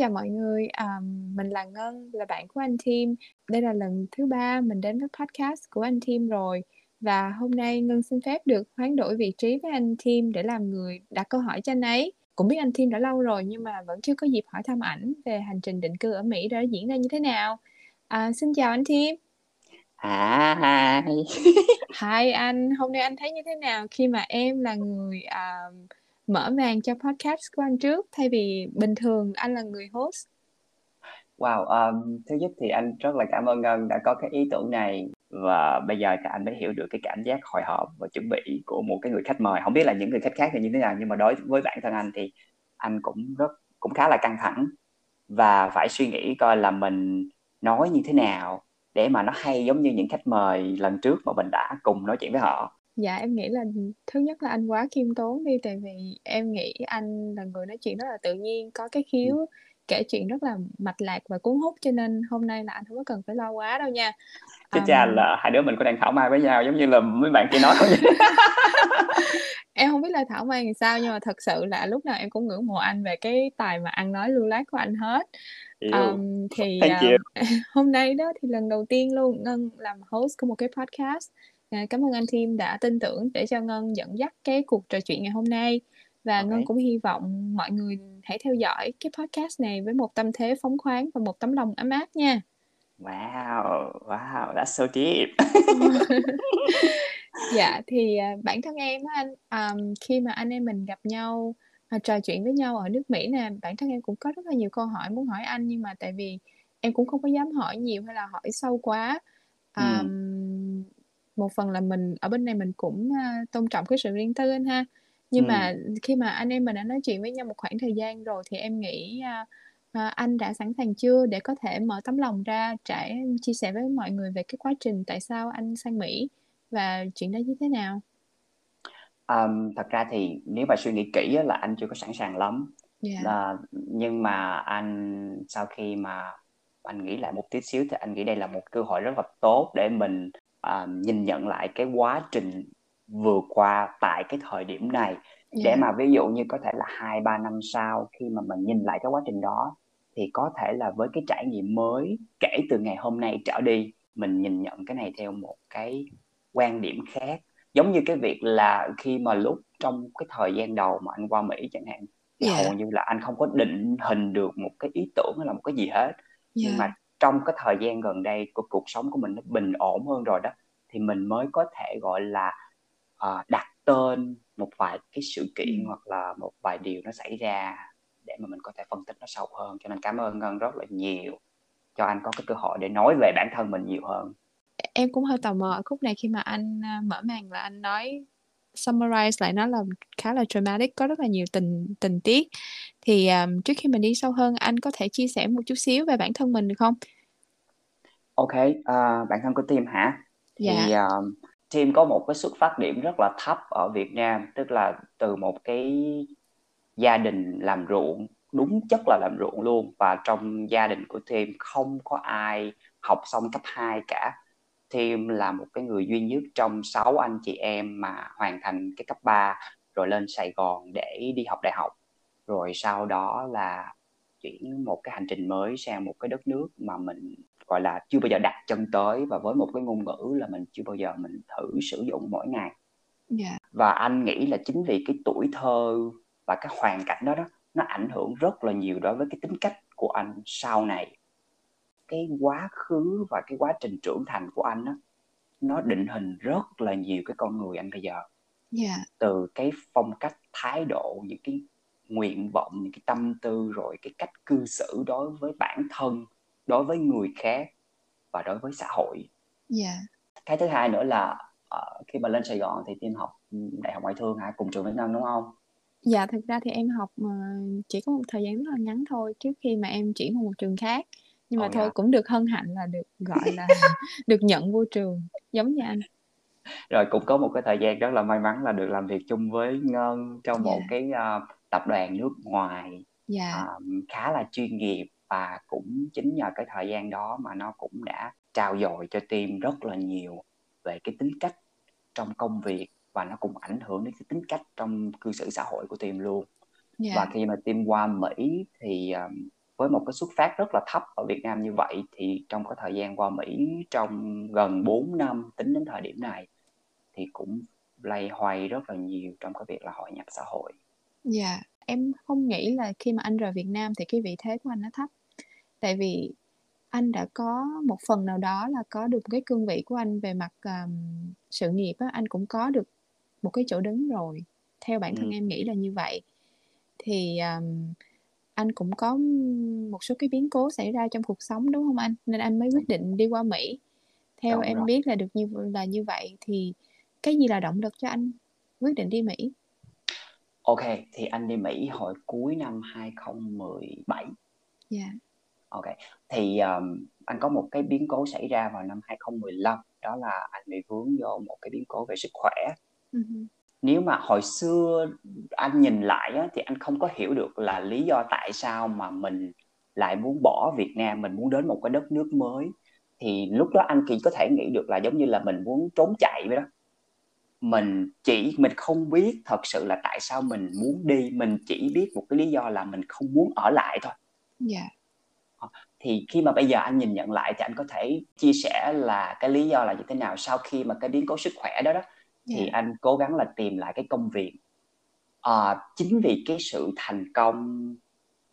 chào mọi người, à, mình là Ngân, là bạn của anh Tim. Đây là lần thứ ba mình đến với podcast của anh Tim rồi. Và hôm nay Ngân xin phép được hoán đổi vị trí với anh Tim để làm người đặt câu hỏi cho anh ấy. Cũng biết anh Tim đã lâu rồi nhưng mà vẫn chưa có dịp hỏi thăm ảnh về hành trình định cư ở Mỹ đã diễn ra như thế nào. À, xin chào anh Tim. À, hi. Hi anh, hôm nay anh thấy như thế nào khi mà em là người à, mở màn cho podcast của anh trước thay vì bình thường anh là người host? Wow, um, thứ nhất thì anh rất là cảm ơn Ngân đã có cái ý tưởng này và bây giờ thì anh mới hiểu được cái cảm giác hồi hộp và chuẩn bị của một cái người khách mời. Không biết là những người khách khác thì như thế nào nhưng mà đối với bản thân anh thì anh cũng rất cũng khá là căng thẳng và phải suy nghĩ coi là mình nói như thế nào để mà nó hay giống như những khách mời lần trước mà mình đã cùng nói chuyện với họ Dạ em nghĩ là thứ nhất là anh quá khiêm tốn đi tại vì em nghĩ anh là người nói chuyện rất là tự nhiên, có cái khiếu ừ. kể chuyện rất là mạch lạc và cuốn hút cho nên hôm nay là anh không có cần phải lo quá đâu nha. Chứ um, cha là hai đứa mình có đang thảo mai với nhau giống như là mấy bạn kia nói thôi. em không biết là thảo mai làm sao nhưng mà thật sự là lúc nào em cũng ngưỡng mộ anh về cái tài mà ăn nói lưu loát của anh hết. Um, thì uh, hôm nay đó thì lần đầu tiên luôn Ngân làm host của một cái podcast À, cảm ơn anh Tim đã tin tưởng để cho Ngân dẫn dắt cái cuộc trò chuyện ngày hôm nay và okay. Ngân cũng hy vọng mọi người hãy theo dõi cái podcast này với một tâm thế phóng khoáng và một tấm lòng ấm áp nha. Wow, wow, that's so deep. dạ thì uh, bản thân em á anh um, khi mà anh em mình gặp nhau uh, trò chuyện với nhau ở nước Mỹ nè, bản thân em cũng có rất là nhiều câu hỏi muốn hỏi anh nhưng mà tại vì em cũng không có dám hỏi nhiều hay là hỏi sâu quá. Um, ừ một phần là mình ở bên này mình cũng uh, tôn trọng cái sự riêng tư anh ha nhưng ừ. mà khi mà anh em mình đã nói chuyện với nhau một khoảng thời gian rồi thì em nghĩ uh, uh, anh đã sẵn sàng chưa để có thể mở tấm lòng ra trải chia sẻ với mọi người về cái quá trình tại sao anh sang Mỹ và chuyện đó như thế nào um, thật ra thì nếu mà suy nghĩ kỹ là anh chưa có sẵn sàng lắm yeah. là, nhưng mà anh sau khi mà anh nghĩ lại một tí xíu thì anh nghĩ đây là một cơ hội rất là tốt để mình à, nhìn nhận lại cái quá trình vừa qua tại cái thời điểm này yeah. để mà ví dụ như có thể là hai ba năm sau khi mà mình nhìn lại cái quá trình đó thì có thể là với cái trải nghiệm mới kể từ ngày hôm nay trở đi mình nhìn nhận cái này theo một cái quan điểm khác giống như cái việc là khi mà lúc trong cái thời gian đầu mà anh qua Mỹ chẳng hạn thì yeah. hầu như là anh không có định hình được một cái ý tưởng hay là một cái gì hết yeah. nhưng mà trong cái thời gian gần đây của cuộc sống của mình nó bình ổn hơn rồi đó thì mình mới có thể gọi là uh, đặt tên một vài cái sự kiện hoặc là một vài điều nó xảy ra để mà mình có thể phân tích nó sâu hơn. Cho nên cảm ơn ngân rất là nhiều cho anh có cái cơ hội để nói về bản thân mình nhiều hơn. Em cũng hơi tò mò ở khúc này khi mà anh uh, mở màn là anh nói summarize lại nó là khá là dramatic có rất là nhiều tình tình tiết. Thì um, trước khi mình đi sâu hơn anh có thể chia sẻ một chút xíu về bản thân mình được không? Ok uh, bản thân của team hả? Thì dạ. uh, team có một cái xuất phát điểm rất là thấp ở Việt Nam tức là từ một cái gia đình làm ruộng đúng chất là làm ruộng luôn và trong gia đình của team không có ai học xong cấp 2 cả Team là một cái người duy nhất trong 6 anh chị em mà hoàn thành cái cấp 3 rồi lên Sài Gòn để đi học đại học rồi sau đó là chuyển một cái hành trình mới sang một cái đất nước mà mình gọi là chưa bao giờ đặt chân tới và với một cái ngôn ngữ là mình chưa bao giờ mình thử sử dụng mỗi ngày yeah. Dạ. và anh nghĩ là chính vì cái tuổi thơ và cái hoàn cảnh đó đó nó ảnh hưởng rất là nhiều đối với cái tính cách của anh sau này cái quá khứ và cái quá trình trưởng thành của anh đó nó định hình rất là nhiều cái con người anh bây giờ yeah. Dạ. từ cái phong cách thái độ những cái nguyện vọng những cái tâm tư rồi cái cách cư xử đối với bản thân đối với người khác và đối với xã hội yeah. Dạ. cái thứ hai nữa là uh, khi mà lên Sài Gòn thì tiên học đại học ngoại thương hả cùng trường với Ngân đúng không dạ thực ra thì em học uh, chỉ có một thời gian rất là ngắn thôi trước khi mà em chuyển vào một trường khác nhưng mà oh, thôi yeah. cũng được hân hạnh là được gọi là được nhận vô trường giống như anh rồi cũng có một cái thời gian rất là may mắn là được làm việc chung với Ngân trong yeah. một dạ. cái uh, tập đoàn nước ngoài yeah. Dạ. uh, khá là chuyên nghiệp và cũng chính nhờ cái thời gian đó mà nó cũng đã trao dồi cho team rất là nhiều về cái tính cách trong công việc và nó cũng ảnh hưởng đến cái tính cách trong cư xử xã hội của team luôn yeah. Dạ. và khi mà team qua Mỹ thì um, với một cái xuất phát rất là thấp ở Việt Nam như vậy thì trong cái thời gian qua Mỹ trong gần 4 năm tính đến thời điểm này thì cũng lay hoay rất là nhiều trong cái việc là hội nhập xã hội. Dạ, em không nghĩ là khi mà anh rời Việt Nam thì cái vị thế của anh nó thấp. Tại vì anh đã có một phần nào đó là có được cái cương vị của anh về mặt um, sự nghiệp á, anh cũng có được một cái chỗ đứng rồi. Theo bản thân Ừ. em nghĩ là như vậy. Thì um, anh cũng có một số cái biến cố xảy ra trong cuộc sống đúng không anh? Nên anh mới quyết định đi qua Mỹ. Theo Đúng em rồi. biết là được như là như vậy thì cái gì là động lực cho anh quyết định đi Mỹ? Ok, thì anh đi Mỹ hồi cuối năm 2017. Dạ. Ok, thì um, anh có một cái biến cố xảy ra vào năm 2015, đó là anh bị vướng vô một cái biến cố về sức khỏe. Uh-huh. Nếu mà hồi xưa anh nhìn lại á, thì anh không có hiểu được là lý do tại sao mà mình lại muốn bỏ Việt Nam, mình muốn đến một cái đất nước mới. Thì lúc đó anh chỉ có thể nghĩ được là giống như là mình muốn trốn chạy vậy đó. Mình chỉ mình không biết thật sự là tại sao mình muốn đi, mình chỉ biết một cái lý do là mình không muốn ở lại thôi. Dạ. Thì khi mà bây giờ anh nhìn nhận lại thì anh có thể chia sẻ là cái lý do là như thế nào sau khi mà cái biến cố sức khỏe đó đó thì Dạ. anh cố gắng là tìm lại cái công việc. À, chính vì cái sự thành công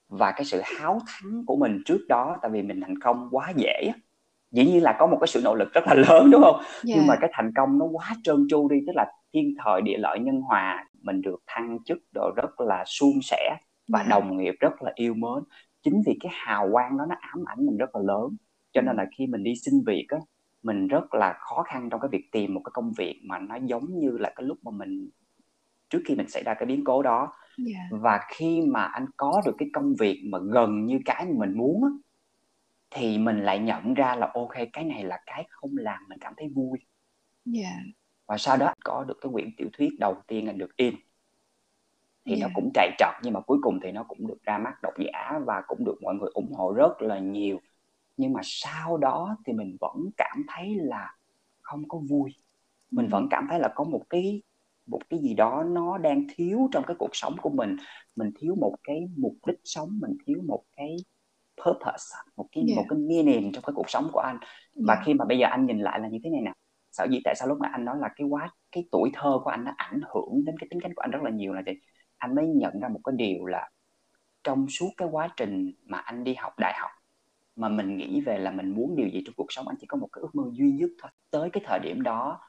và cái sự háo thắng của mình trước đó tại vì mình thành công quá dễ dĩ nhiên là có một cái sự nỗ lực rất là lớn đúng không nhưng mà Dạ. cái thành công nó quá trơn tru đi tức là thiên thời địa lợi nhân hòa mình được thăng chức đồ rất là suôn sẻ và Dạ. đồng nghiệp rất là yêu mến chính vì cái hào quang đó nó ám ảnh mình rất là lớn cho nên là khi mình đi xin việc á mình rất là khó khăn trong cái việc tìm một cái công việc mà nó giống như là cái lúc mà mình trước khi mình xảy ra cái biến cố đó Dạ. và khi mà anh có được cái công việc mà gần như cái mà mình muốn á, thì mình lại nhận ra là ok cái này là cái không làm mình cảm thấy vui Dạ. và sau đó anh có được cái quyển tiểu thuyết đầu tiên anh được in thì nó Dạ. cũng chạy trật nhưng mà cuối cùng thì nó cũng được ra mắt độc giả và cũng được mọi người ủng hộ rất là nhiều nhưng mà sau đó thì mình vẫn cảm thấy là không có vui. Mình vẫn cảm thấy là có một cái một cái gì đó nó đang thiếu trong cái cuộc sống của mình. Mình thiếu một cái mục đích sống mình thiếu một cái purpose một cái Dạ. một cái meaning trong cái cuộc sống của anh. Và Dạ. khi mà bây giờ anh nhìn lại là như thế này nè sở dĩ tại sao lúc nãy anh nói là cái quá cái tuổi thơ của anh nó ảnh hưởng đến cái tính cách của anh rất là nhiều là gì? Anh mới nhận ra một cái điều là trong suốt cái quá trình mà anh đi học đại học mà mình nghĩ về là mình muốn điều gì trong cuộc sống anh chỉ có một cái ước mơ duy nhất thôi tới cái thời điểm đó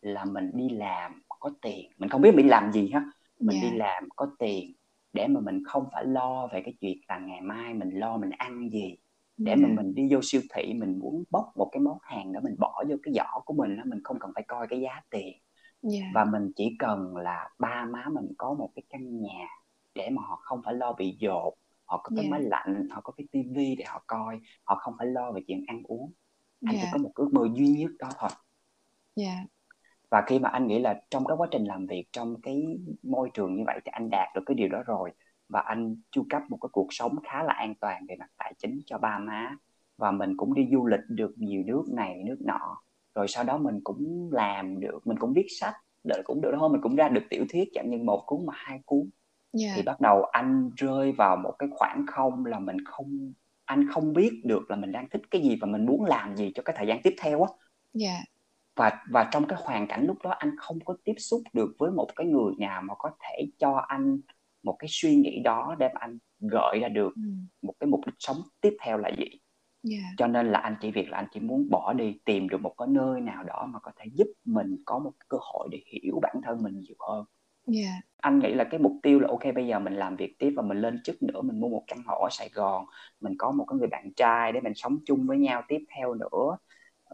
là mình đi làm có tiền mình không biết mình làm gì ha mình đi Dạ. làm có tiền để mà mình không phải lo về cái chuyện là ngày mai mình lo mình ăn gì để mà Dạ. mình đi vô siêu thị mình muốn bóc một cái món hàng đó mình bỏ vô cái giỏ của mình đó mình không cần phải coi cái giá tiền Dạ. và mình chỉ cần là ba má mình có một cái căn nhà để mà họ không phải lo bị dột họ có cái Dạ. máy lạnh họ có cái tivi để họ coi họ không phải lo về chuyện ăn uống anh chỉ Dạ. có một ước mơ duy nhất đó thôi Dạ. và khi mà anh nghĩ là trong cái quá trình làm việc trong cái môi trường như vậy thì anh đạt được cái điều đó rồi và anh chu cấp một cái cuộc sống khá là an toàn về mặt tài chính cho ba má và mình cũng đi du lịch được nhiều nước này nước nọ rồi sau đó mình cũng làm được mình cũng viết sách đợi cũng được thôi mình cũng ra được tiểu thuyết chẳng những một cuốn mà hai cuốn Dạ. thì bắt đầu anh rơi vào một cái khoảng không là mình không anh không biết được là mình đang thích cái gì và mình muốn làm gì cho cái thời gian tiếp theo á Dạ. và và trong cái hoàn cảnh lúc đó anh không có tiếp xúc được với một cái người nào mà có thể cho anh một cái suy nghĩ đó để mà anh gợi ra được Ừm. một cái mục đích sống tiếp theo là gì Dạ. cho nên là anh chỉ việc là anh chỉ muốn bỏ đi tìm được một cái nơi nào đó mà có thể giúp mình có một cơ hội để hiểu bản thân mình nhiều hơn Dạ. anh nghĩ là cái mục tiêu là ok bây giờ mình làm việc tiếp và mình lên chức nữa mình mua một căn hộ ở Sài Gòn mình có một cái người bạn trai để mình sống chung với nhau tiếp theo nữa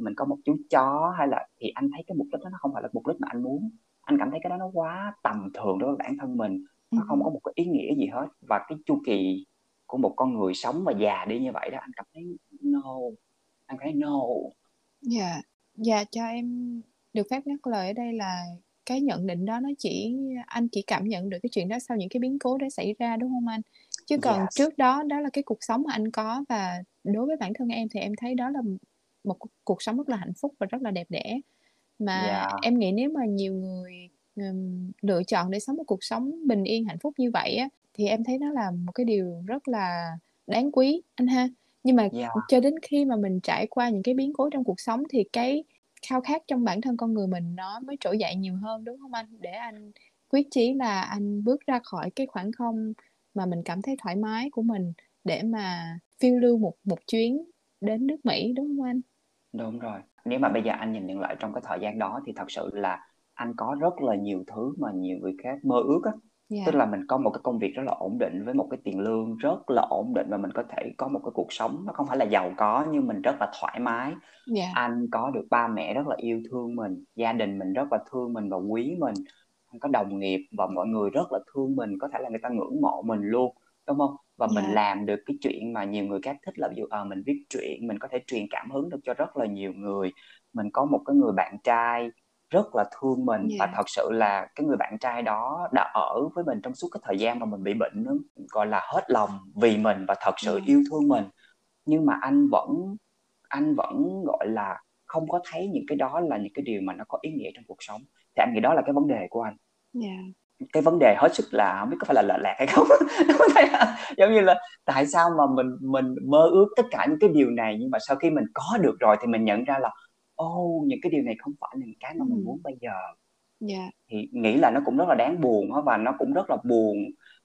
mình có một chú chó hay là thì anh thấy cái mục đích đó nó không phải là mục đích mà anh muốn anh cảm thấy cái đó nó quá tầm thường đối với bản thân mình nó không có Ừm. một cái ý nghĩa gì hết và cái chu kỳ của một con người sống và già đi như vậy đó anh cảm thấy no anh thấy no Dạ. Dạ, cho em được phép nhắc lời ở đây là cái nhận định đó nó chỉ anh chỉ cảm nhận được cái chuyện đó sau những cái biến cố đó xảy ra, đúng hông anh? Chứ còn yes trước đó, đó là cái cuộc sống mà anh có và đối với bản thân em thì em thấy đó là một cuộc sống rất là hạnh phúc và rất là đẹp đẽ. Mà dạ em nghĩ nếu mà nhiều người, ừm, lựa chọn để sống một cuộc sống bình yên, hạnh phúc như vậy á, thì em thấy nó là một cái điều rất là đáng quý anh ha. Nhưng mà Yeah. cho đến khi mà mình trải qua những cái biến cố trong cuộc sống thì cái khao khát trong bản thân con người mình nó mới trỗi dậy nhiều hơn, đúng không anh? Để anh quyết chí là anh bước ra khỏi cái khoảng không mà mình cảm thấy thoải mái của mình để mà phiêu lưu một một chuyến đến nước Mỹ, đúng không anh? Đúng rồi. Nếu mà bây giờ anh nhìn nhận lại trong cái thời gian đó thì thật sự là anh có rất là nhiều thứ mà nhiều người khác mơ ước á. Yeah. Tức là mình có một cái công việc rất là ổn định với một cái tiền lương rất là ổn định và mình có thể có một cái cuộc sống nó không phải là giàu có nhưng mình rất là thoải mái. Yeah. Anh có được ba mẹ rất là yêu thương mình, gia đình mình rất là thương mình và quý mình. Anh có đồng nghiệp và mọi người rất là thương mình, có thể là người ta ngưỡng mộ mình luôn, đúng hông? Và mình Yeah. làm được cái chuyện mà nhiều người khác thích là ví dụ, ờ, mình viết truyện, mình có thể truyền cảm hứng được cho rất là nhiều người. Mình có một cái người bạn trai rất là thương mình và Yeah. thật sự là cái người bạn trai đó đã ở với mình trong suốt cái thời gian mà mình bị bệnh á, gọi là, hết lòng vì mình và thật sự Yeah. yêu thương mình. Nhưng mà anh vẫn anh vẫn, gọi là, không có thấy những cái đó là những cái điều mà nó có ý nghĩa trong cuộc sống. Thì anh nghĩ đó là cái vấn đề của anh. Yeah. Cái vấn đề hết sức là hổng biết có phải là lệch lạc hay không? Giống như là tại sao mà mình mình mơ ước tất cả những cái điều này nhưng mà sau khi mình có được rồi thì mình nhận ra là, ô, những cái điều này không phải là cái mà mình Ừm. muốn bây giờ. Yeah. Thì nghĩ là nó cũng rất là đáng buồn và nó cũng rất là buồn,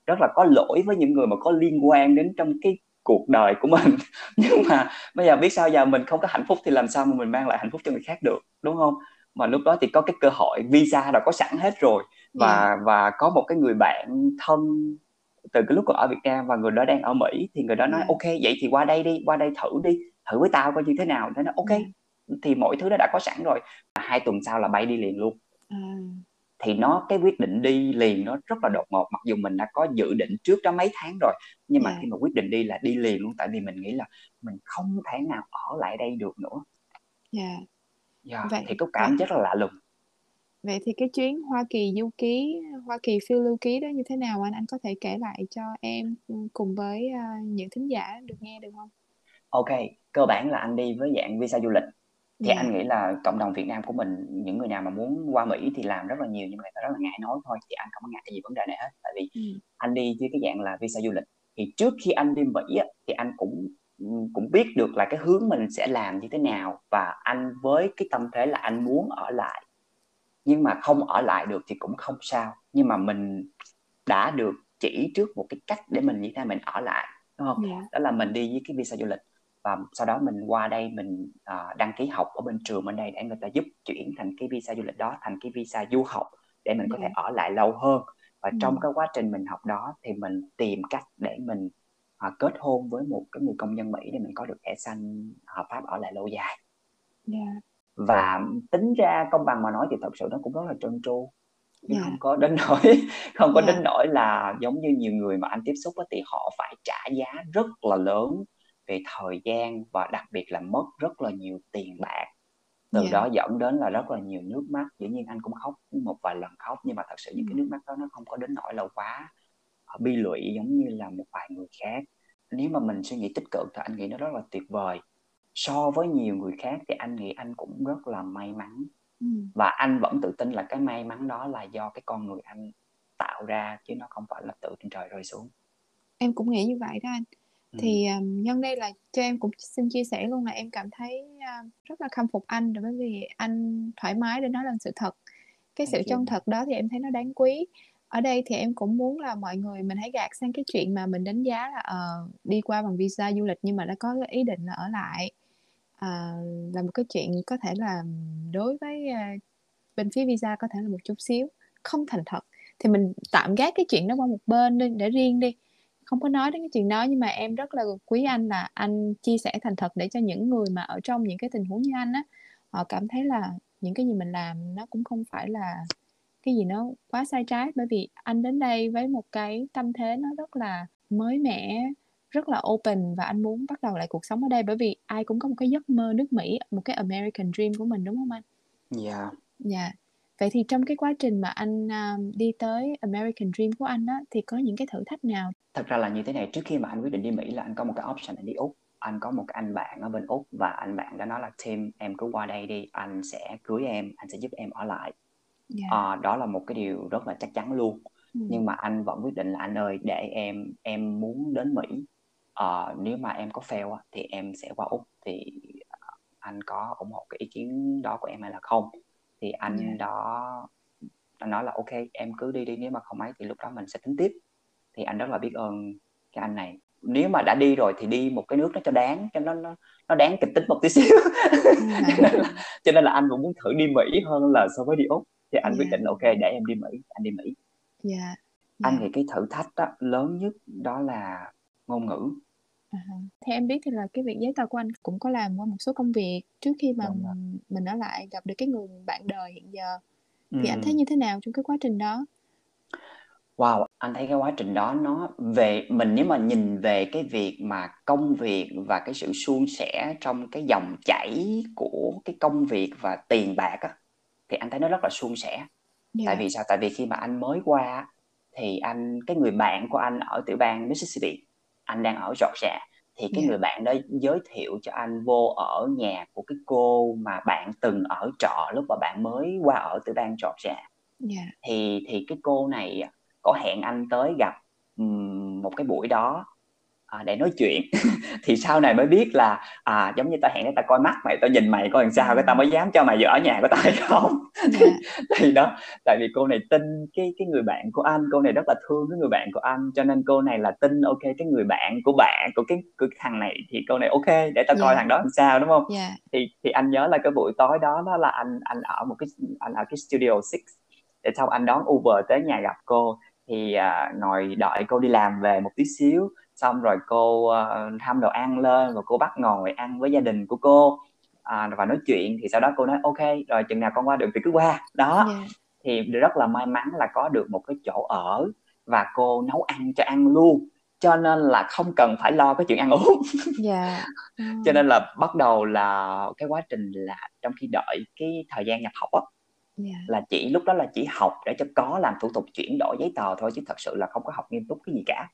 rất là có lỗi với những người mà có liên quan đến trong cái cuộc đời của mình. Nhưng mà bây giờ biết sao giờ, mình không có hạnh phúc thì làm sao mà mình mang lại hạnh phúc cho người khác được, đúng hông? Mà lúc đó thì có cái cơ hội, visa đã có sẵn hết rồi Yeah. và và có một cái người bạn thân từ cái lúc còn ở Việt Nam và người đó đang ở Mỹ thì người đó nói: Yeah. "Ô kê, vậy thì qua đây đi, qua đây thử đi, thử với tao coi như thế nào." Thế nói: "Ô kê." Yeah. Thì mọi thứ nó đã có sẵn rồi. 2 tuần sau là bay đi liền luôn. À. Thì nó cái quyết định đi liền nó rất là đột ngột, mặc dù mình đã có dự định trước đó mấy tháng rồi, nhưng mà Yeah. khi mà quyết định đi là đi liền luôn, tại vì mình nghĩ là mình không thể nào ở lại đây được nữa. Yeah. Yeah, Vậy thì cái vậy cảm rất là lạ lùng. vậy thì cái chuyến Hoa Kỳ du ký, Hoa Kỳ phiêu lưu ký đó như thế nào anh? Anh có thể kể lại cho em, cùng với, a, những thính giả được nghe được hông? Ô kê, cơ bản là anh đi với dạng visa du lịch. Thì anh nghĩ là cộng đồng Việt Nam của mình, những người nào mà muốn qua Mỹ thì làm rất là nhiều nhưng mà người ta rất là ngại nói thôi, thì anh không có ngại gì vấn đề này hết. Tại vì Ừm. anh đi với cái dạng là visa du lịch, thì trước khi anh đi Mỹ á, thì anh cũng, cũng biết được là cái hướng mình sẽ làm như thế nào và anh với cái tâm thế là anh muốn ở lại. Nhưng mà không ở lại được thì cũng không sao, nhưng mà mình đã được chỉ trước một cái cách để mình như thế nào mình ở lại, đúng hông? Yeah. Đó là mình đi với cái visa du lịch và sau đó mình qua đây mình, ờ, đăng ký học ở bên trường bên đây để người ta giúp chuyển thành cái visa du lịch đó thành cái visa du học để mình có thể Yeah. ở lại lâu hơn. Và trong Ừm. cái quá trình mình học đó thì mình tìm cách để mình, ờ, kết hôn với một cái người công dân Mỹ để mình có được thẻ xanh hợp pháp ở lại lâu dài. Yeah. Và tính ra công bằng mà nói thì thật sự nó cũng rất là trơn tru, chứ Yeah. không có đến nỗi không có Yeah. đến nỗi là giống như nhiều người mà anh tiếp xúc á, thì họ phải trả giá rất là lớn về thời gian và đặc biệt là mất rất là nhiều tiền bạc. Từ Yeah. đó dẫn đến là rất là nhiều nước mắt. Dĩ nhiên anh cũng khóc một vài lần khóc, nhưng mà thật sự những cái Ừm. nước mắt đó nó không có đến nỗi là quá, ờ, bi lụy giống như là một vài người khác. Nếu mà mình suy nghĩ tích cực thì anh nghĩ nó rất là tuyệt vời. So với nhiều người khác thì anh nghĩ anh cũng rất là may mắn. Ừm. Và anh vẫn tự tin là cái may mắn đó là do cái con người anh tạo ra chứ nó không phải là từ trên trời rơi xuống. Em cũng nghĩ như vậy đó anh. Ừm. Thì, ờm, nhân đây là cho em cũng xin chia sẻ luôn là em cảm thấy, a, rất là khâm phục anh bởi vì anh thoải mái để nói lên sự thật. Cái sự you. chân thật đó thì em thấy nó đáng quý. Ở đây thì em cũng muốn là mọi người mình hãy gạt sang cái chuyện mà mình đánh giá là, ờ, đi qua bằng visa du lịch nhưng mà đã có cái ý định là ở lại. Ờ, là một cái chuyện có thể là đối với, a, bên phía visa có thể là một chút xíu không thành thật. Thì mình tạm gác cái chuyện đó qua một bên đi, để riêng đi, không có nói đến cái chuyện đó. Nhưng mà em rất là quý anh là anh chia sẻ thành thật để cho những người mà ở trong những cái tình huống như anh á, họ cảm thấy là những cái gì mình làm nó cũng không phải là cái gì nó quá sai trái. Bởi vì anh đến đây với một cái tâm thế nó rất là mới mẻ, rất là open và anh muốn bắt đầu lại cuộc sống ở đây. Bởi vì ai cũng có một cái giấc mơ nước Mỹ, một cái American dream của mình, đúng hông anh? Yeah. Yeah. Vậy thì trong cái quá trình mà anh, a, đi tới American dream của anh á, thì có những cái thử thách nào? Thật ra là như thế này, trước khi mà anh quyết định đi Mỹ là anh có một cái option là đi Úc. Anh có một cái anh bạn ở bên Úc và anh bạn đó nói là "Tim, em cứ qua đây đi, anh sẽ cưới em, anh sẽ giúp em ở lại." Yeah. Ờ, đó là một cái điều rất là chắc chắn luôn. Ừm. Nhưng mà anh vẫn quyết định là "Anh ơi, để em em muốn đến Mỹ uh, nếu mà em có fail thì em sẽ qua úc thì anh có ủng hộ cái ý kiến đó của em hay là không thì anh yeah. đó anh nói là ok em cứ đi đi nếu mà không ấy thì lúc đó mình sẽ tính tiếp thì anh rất là biết ơn cái anh này nếu mà đã đi rồi thì đi một cái nước nó cho đáng cho nó nó nó đáng kịch tính một tí xíu cho, nên là, cho nên là anh cũng muốn thử đi Mỹ hơn là so với đi úc thì anh yeah. quyết định ok để em đi Mỹ anh đi Mỹ yeah. Yeah. anh nghĩ cái thử thách đó, lớn nhất đó là ngôn ngữ À, theo em biết thì là cái việc giấy tờ của anh cũng có làm qua một số công việc trước khi mà mình, mình ở lại gặp được cái người bạn đời hiện giờ thì anh thấy như thế nào trong cái quá trình đó Wow, anh thấy cái quá trình đó nó về mình nếu mà nhìn về cái việc mà công việc và cái sự suôn sẻ trong cái dòng chảy của cái công việc và tiền bạc á thì anh thấy nó rất là suôn sẻ. Tại dạ. vì sao? Tại vì khi mà anh mới qua thì anh cái người bạn của anh ở tiểu bang Mississippi, anh đang ở Georgia thì cái Dạ. người bạn đó giới thiệu cho anh vô ở nhà của cái cô mà bạn từng ở trọ lúc mà bạn mới qua ở tiểu bang Georgia. Dạ. Thì thì cái cô này có hẹn anh tới gặp một cái buổi đó à, để nói chuyện thì sau này mới biết là à giống như tao hẹn để tao coi mắt mày tao nhìn mày coi làm sao cái tao mới dám cho mày vô ở nhà của tao hay không thì, dạ. thì đó tại vì cô này tin cái cái người bạn của anh cô này rất là thương cái người bạn của anh cho nên cô này là tin ok cái người bạn của bạn của cái của cái thằng này thì cô này ok để tao yeah. coi dạ. thằng đó làm sao đúng không yeah. Dạ. thì thì anh nhớ là cái buổi tối đó đó là anh anh ở một cái anh ở cái studio 6 để sau anh đón Uber tới nhà gặp cô thì à, ngồi đợi cô đi làm về một tí xíu xong rồi cô uh, hâm đồ ăn lên và cô bắt ngồi ăn với gia đình của cô à, và nói chuyện thì sau đó cô nói ok rồi chừng nào con qua được thì cứ qua đó yeah. thì rất là may mắn là có được một cái chỗ ở và cô nấu ăn cho ăn luôn cho nên là không cần phải lo cái chuyện ăn uống yeah. mm. cho nên là bắt đầu là cái quá trình là trong khi đợi cái thời gian nhập học á yeah. là chỉ lúc đó là chỉ học để cho có làm thủ tục chuyển đổi giấy tờ thôi chứ thật sự là không có học nghiêm túc cái gì cả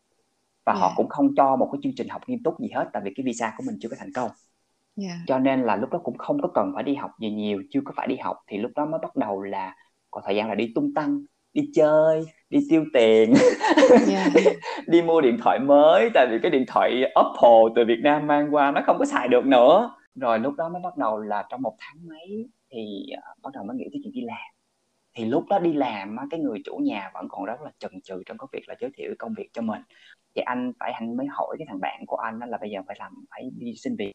và yeah. họ cũng không cho một cái chương trình học nghiêm túc gì hết tại vì cái visa của mình chưa có thành công yeah. cho nên là lúc đó cũng không có cần phải đi học gì nhiều chưa có phải đi học thì lúc đó mới bắt đầu là có thời gian là đi tung tăng đi chơi đi tiêu tiền yeah. đi mua điện thoại mới tại vì cái điện thoại Apple từ Việt Nam mang qua nó không có xài được nữa rồi lúc đó mới bắt đầu là trong một tháng mấy thì uh, bắt đầu mới nghĩ tới chuyện đi làm thì lúc đó đi làm cái người chủ nhà vẫn còn rất là chần chừ trong cái việc là giới thiệu công việc cho mình thì anh phải anh mới hỏi cái thằng bạn của anh đó là bây giờ phải làm phải đi xin việc.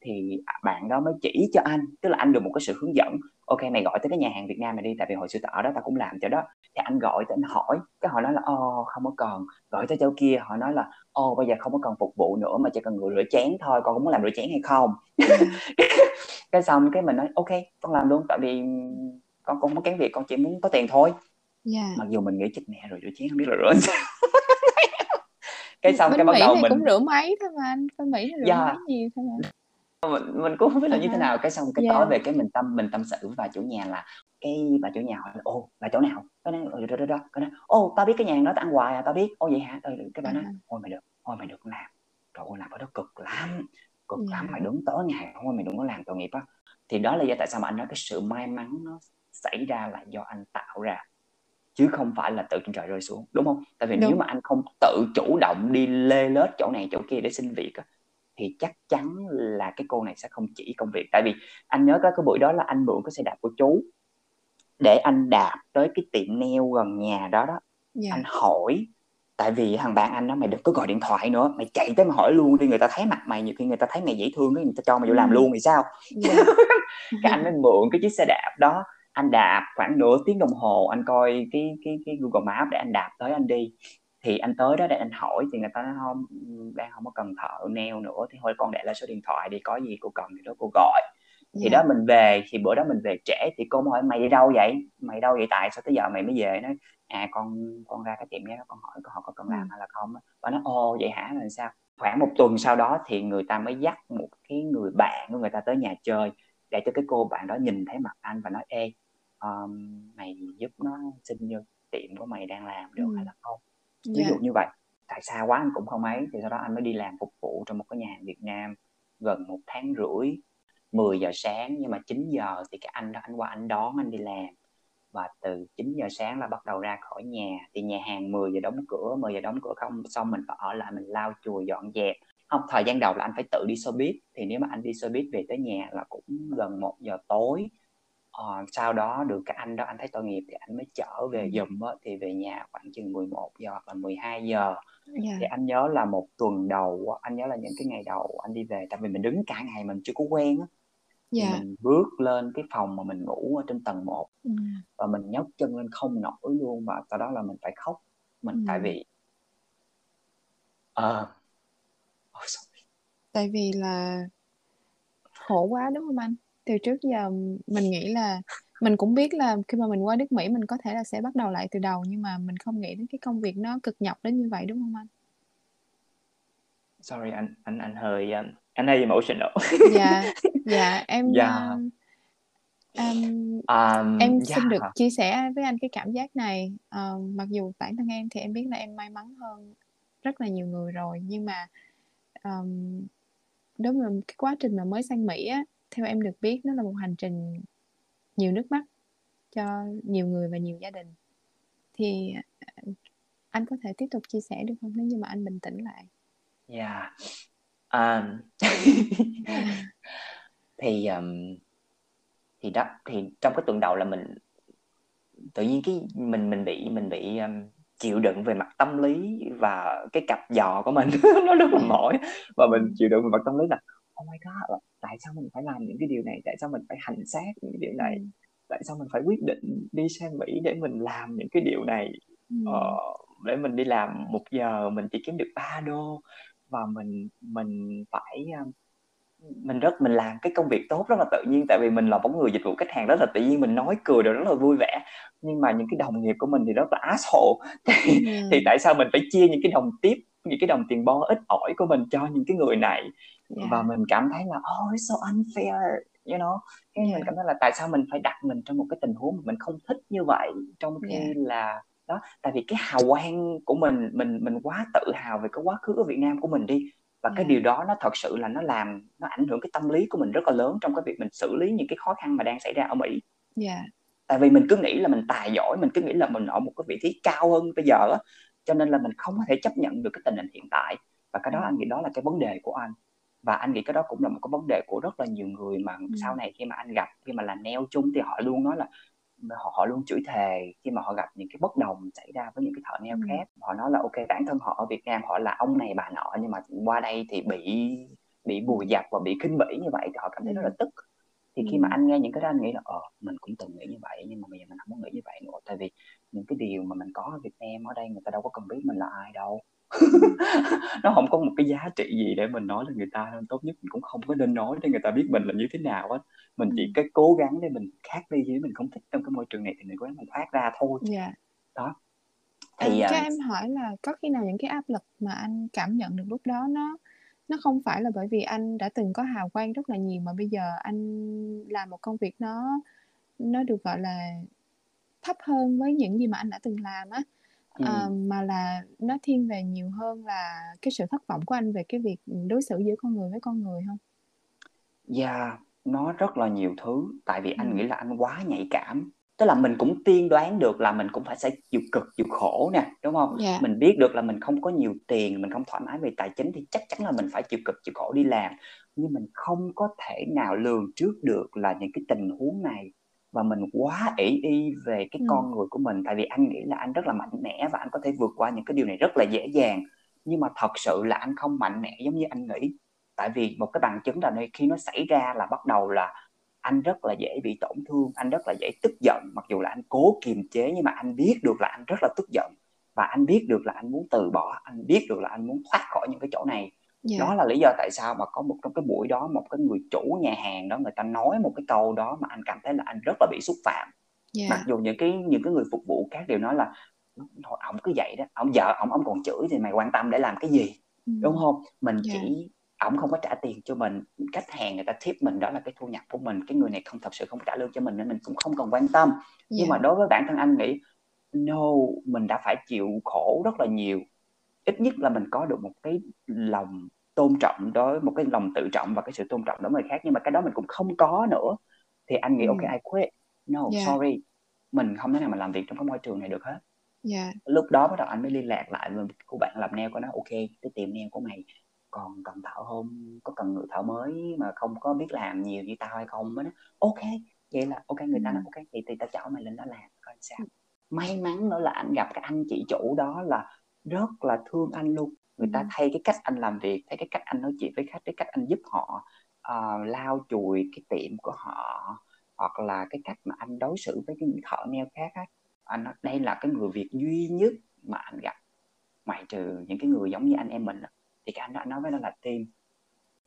Thì bạn đó mới chỉ cho anh tức là anh được một cái sự hướng dẫn ok mày gọi tới cái nhà hàng Việt Nam mày đi tại vì hồi xưa tao ở đó tao cũng làm chỗ đó. Thì anh gọi tới anh hỏi cái họ nói là ồ không có cần. Gọi tới chỗ kia họ nói là ồ bây giờ không có cần phục vụ nữa mà chỉ cần người rửa chén thôi con có muốn làm rửa chén hay không? Cái xong cái mình nói ok con làm luôn tại vì con cũng không kén việc con chỉ muốn có tiền thôi. Yeah. mặc dù mình nghĩ chết mẹ rồi rửa chén không biết là rửa sao cái xong bên cái bắt Mỹ đầu mình cũng rửa máy thôi mà anh bên Mỹ rửa yeah. máy nhiều thôi mà. Mình mình cũng không biết là như thế nào. Cái xong cái yeah. tối về cái mình tâm mình tâm sự với bà chủ nhà là cái bà chủ nhà hỏi là ô là chỗ nào? Cái nói đó đó đó. Cái nói ô tao biết cái nhà đó tao ăn hoài à tao biết. Ô vậy hả? Cái bà nói ôi mày được ôi mày được làm. Trời ơi làm ở đó cực lắm cực yeah. lắm. Mày đứng tối ngày thôi mày đừng có làm tội nghiệp á. Thì đó là do tại sao mà anh nói cái sự may mắn nó xảy ra là do anh tạo ra chứ không phải là từ trên trời rơi xuống đúng không tại vì đúng. nếu mà anh không tự chủ động đi lê lết chỗ này chỗ kia để xin việc thì chắc chắn là cái cô này sẽ không chỉ công việc tại vì anh nhớ có cái buổi đó là anh mượn cái xe đạp của chú để anh đạp tới cái tiệm nail gần nhà đó đó yeah. Dạ. anh hỏi tại vì thằng bạn anh đó mày đừng có gọi điện thoại nữa mày chạy tới mà hỏi luôn đi người ta thấy mặt mày nhiều khi người ta thấy mày dễ thương cái người ta cho mày vô làm luôn thì sao yeah. Dạ. cái anh mới mượn cái chiếc xe đạp đó anh đạp khoảng nửa tiếng đồng hồ anh coi cái cái cái Google Maps để anh đạp tới anh đi. Thì anh tới đó để anh hỏi thì người ta nói không đang không có cần thợ neo nữa thì thôi con để lại số điện thoại đi có gì cô cần thì đó cô gọi. Thì yeah. Dạ. đó mình về thì bữa đó mình về trễ thì cô hỏi mày đi đâu vậy? Mày đâu vậy tại? Sao tới giờ mày mới về? Nói à con con ra cái tiệm đó con hỏi họ có cần làm ừ. hay là không và nó ồ vậy hả? Là sao? Khoảng một tuần sau đó thì người ta mới dắt một cái người bạn của người ta tới nhà chơi để cho cái cô bạn đó nhìn thấy mặt anh và nói ê um, mày giúp nó xin vô tiệm của mày đang làm được ừ. hay là không ví yeah. dụ như vậy tại sao quá anh cũng không ấy thì sau đó anh mới đi làm phục vụ trong một cái nhà hàng Việt Nam gần một tháng rưỡi 10 giờ sáng nhưng mà 9 giờ thì cái anh đó anh qua anh đón anh đi làm và từ 9 giờ sáng là bắt đầu ra khỏi nhà thì nhà hàng 10 giờ đóng cửa 10 giờ đóng cửa không xong mình phải ở lại mình lau chùi dọn dẹp không thời gian đầu là anh phải tự đi xe buýt thì nếu mà anh đi xe buýt về tới nhà là cũng gần một giờ tối ờ, sau đó được cái anh đó anh thấy tội nghiệp thì anh mới chở về giùm á, thì về nhà khoảng chừng 11 giờ hoặc là 12 giờ yeah. thì anh nhớ là một tuần đầu anh nhớ là những cái ngày đầu anh đi về tại vì mình đứng cả ngày mình chưa có quen á yeah. mình bước lên cái phòng mà mình ngủ ở trên tầng 1 ừ. và mình nhấc chân lên không nổi luôn và sau đó là mình phải khóc mình ừ. tại vì uh, oh, tại vì là khổ quá đúng không anh từ trước giờ mình nghĩ là mình cũng biết là khi mà mình qua nước Mỹ mình có thể là sẽ bắt đầu lại từ đầu nhưng mà mình không nghĩ đến cái công việc nó cực nhọc đến như vậy đúng không anh? Sorry anh anh anh hơi um, anh hơi emotional. dạ dạ em yeah. Um, um, um, em xin yeah. được chia sẻ với anh cái cảm giác này uh, mặc dù bản thân em thì em biết là em may mắn hơn rất là nhiều người rồi nhưng mà um, đối với cái quá trình mà mới sang Mỹ á theo em được biết nó là một hành trình nhiều nước mắt cho nhiều người và nhiều gia đình. Thì à, anh có thể tiếp tục chia sẻ được không? Nếu như mà anh bình tĩnh lại. Yeah dạ. à, um, thì um, thì đó thì trong cái tuần đầu là mình tự nhiên cái mình mình bị mình bị um, chịu đựng về mặt tâm lý và cái cặp giò của mình nó rất là mỏi. Và mình chịu đựng về mặt tâm lý là oh my god tại sao mình phải làm những cái điều này tại sao mình phải hành xác những cái điều này ừ. tại sao mình phải quyết định đi sang mỹ để mình làm những cái điều này ừ. ờ, để mình đi làm một giờ mình chỉ kiếm được 3 đô và mình mình phải um, mình rất mình làm cái công việc tốt rất là tự nhiên tại vì mình là một người dịch vụ khách hàng rất là tự nhiên mình nói cười đều rất là vui vẻ nhưng mà những cái đồng nghiệp của mình thì rất là asshole thì, ừ. thì tại sao mình phải chia những cái đồng tiếp những cái đồng tiền bo ít ỏi của mình cho những cái người này yeah. và mình cảm thấy là oh it's so unfair you know cái yeah. mình cảm thấy là tại sao mình phải đặt mình trong một cái tình huống mà mình không thích như vậy trong khi yeah. là đó tại vì cái hào quang của mình mình mình quá tự hào về cái quá khứ ở Việt Nam của mình đi và yeah. cái điều đó nó thật sự là nó làm nó ảnh hưởng cái tâm lý của mình rất là lớn trong cái việc mình xử lý những cái khó khăn mà đang xảy ra ở Mỹ. Yeah. Tại vì mình cứ nghĩ là mình tài giỏi, mình cứ nghĩ là mình ở một cái vị trí cao hơn bây giờ á, cho nên là mình không có thể chấp nhận được cái tình hình hiện tại và cái đó anh nghĩ đó là cái vấn đề của anh và anh nghĩ cái đó cũng là một cái vấn đề của rất là nhiều người mà ừ. sau này khi mà anh gặp khi mà làm neo chung thì họ luôn nói là họ, họ luôn chửi thề. Khi mà họ gặp những cái bất đồng xảy ra với những cái thợ neo ừ. khác họ nói là ok bản thân họ ở Việt Nam họ là ông này bà nọ nhưng mà qua đây thì bị bị bùi dập và bị khinh bỉ như vậy thì họ cảm thấy rất là tức. Thì khi mà anh nghe những cái đó anh nghĩ là ờ mình cũng từng nghĩ như vậy nhưng mà bây giờ mình không có nghĩ như vậy nữa. Tại vì những cái điều mà mình có ở Việt Nam ở đây người ta đâu có cần biết mình là ai đâu nó không có một cái giá trị gì để mình nói là người ta nên tốt nhất mình cũng không có nên nói để người ta biết mình là như thế nào á. Mình chỉ cái cố gắng để mình khác đi chứ mình không thích trong cái môi trường này thì mình cố gắng mình thoát ra thôi. Yeah. đó. Thì à, cho em hỏi là có khi nào những cái áp lực mà anh cảm nhận được lúc đó nó nó không phải là bởi vì anh đã từng có hào quang rất là nhiều mà bây giờ anh làm một công việc nó nó được gọi là thấp hơn với những gì mà anh đã từng làm á à, mà là nó thiên về nhiều hơn là cái sự thất vọng của anh về cái việc đối xử giữa con người với con người không? Yeah, nó rất là nhiều thứ. Tại vì anh nghĩ là anh quá nhạy cảm. Tức là mình cũng tiên đoán được là mình cũng phải sẽ chịu cực chịu khổ nè đúng không? Yeah. mình biết được là mình không có nhiều tiền mình không thoải mái về tài chính thì chắc chắn là mình phải chịu cực chịu khổ đi làm. Nhưng mình không có thể nào lường trước được là những cái tình huống này và mình quá ỷ y về cái ừ. con người của mình tại vì anh nghĩ là anh rất là mạnh mẽ và anh có thể vượt qua những cái điều này rất là dễ dàng. Nhưng mà thật sự là anh không mạnh mẽ giống như anh nghĩ. Tại vì một cái bằng chứng là nơi khi nó xảy ra là bắt đầu là anh rất là dễ bị tổn thương anh rất là dễ tức giận. Mặc dù là anh cố kiềm chế nhưng mà anh biết được là anh rất là tức giận. Và anh biết được là anh muốn từ bỏ anh biết được là anh muốn thoát khỏi những cái chỗ này yeah. đó là lý do tại sao mà có một trong cái buổi đó một cái người chủ nhà hàng đó người ta nói một cái câu đó mà anh cảm thấy là anh rất là bị xúc phạm yeah. mặc dù những cái những cái người phục vụ khác đều nói là thôi ông cứ vậy đó ông vợ ông ông còn chửi thì mày quan tâm để làm cái gì ừ. đúng không mình yeah. chỉ ổng không có trả tiền cho mình khách hàng người ta tip mình đó là cái thu nhập của mình cái người này không thật sự không trả lương cho mình nên mình cũng không cần quan tâm nhưng mà đối với bản thân anh nghĩ no mình đã phải chịu khổ rất là nhiều ít nhất là mình có được một cái lòng tôn trọng đối một cái lòng tự trọng và cái sự tôn trọng đối người khác. Nhưng mà cái đó mình cũng không có nữa. Thì anh nghĩ ừ. ok I quit. No yeah. sorry. Mình không thể nào mà làm việc trong cái môi trường này được hết. Yeah. lúc đó bắt đầu anh mới liên lạc lại với cô bạn làm nail của nó. Ok cái tiệm nail của mày còn cần thợ không? Có cần người thợ mới mà không có biết làm nhiều như tao hay không? Á ok. Vậy là ok người ta nói ok thì, thì tao chọn mày lên đó làm coi sao. May mắn nữa là anh gặp cái anh chị chủ đó là rất là thương anh luôn người ta thay cái cách anh làm việc thấy cái cách anh nói chuyện với khách cái cách anh giúp họ uh, lau chùi cái tiệm của họ hoặc là cái cách mà anh đối xử với những thợ neo khác á. Anh nói đây là cái người việt duy nhất mà anh gặp. Ngoại trừ những cái người giống như anh em mình thì cái anh anh nói với nó là tim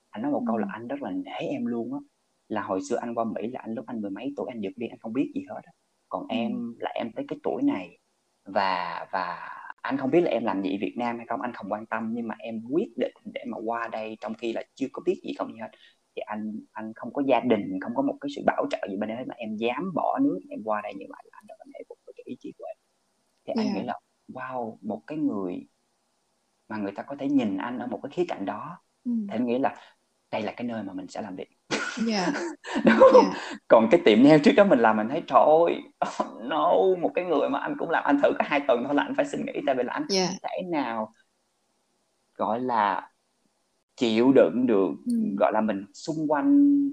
anh nói một ừ. câu là anh rất là nể em luôn á. Là hồi xưa anh qua Mỹ là anh lúc anh mười mấy tuổi anh giật đi anh không biết gì hết còn ừ. em là em tới cái tuổi này và và anh không biết là em làm gì Việt Nam hay không anh không quan tâm nhưng mà em quyết định để mà qua đây trong khi là chưa có biết gì không gì hết thì anh anh không có gia đình không có một cái sự bảo trợ gì bên đấy mà em dám bỏ nước em qua đây như vậy là anh rất là nể phục với cái ý chí của em thì yeah. anh nghĩ là wow một cái người mà người ta có thể nhìn anh ở một cái khía cạnh đó ừ. thì em nghĩ là đây là cái nơi mà mình sẽ làm việc yeah. Đúng Yeah. còn cái tiệm nail trước đó mình làm mình thấy trời ơi oh no một cái người mà anh cũng làm anh thử có hai tuần thôi là anh phải xin nghỉ tại vì là anh yeah. không thể nào gọi là chịu đựng được ừ. gọi là mình xung quanh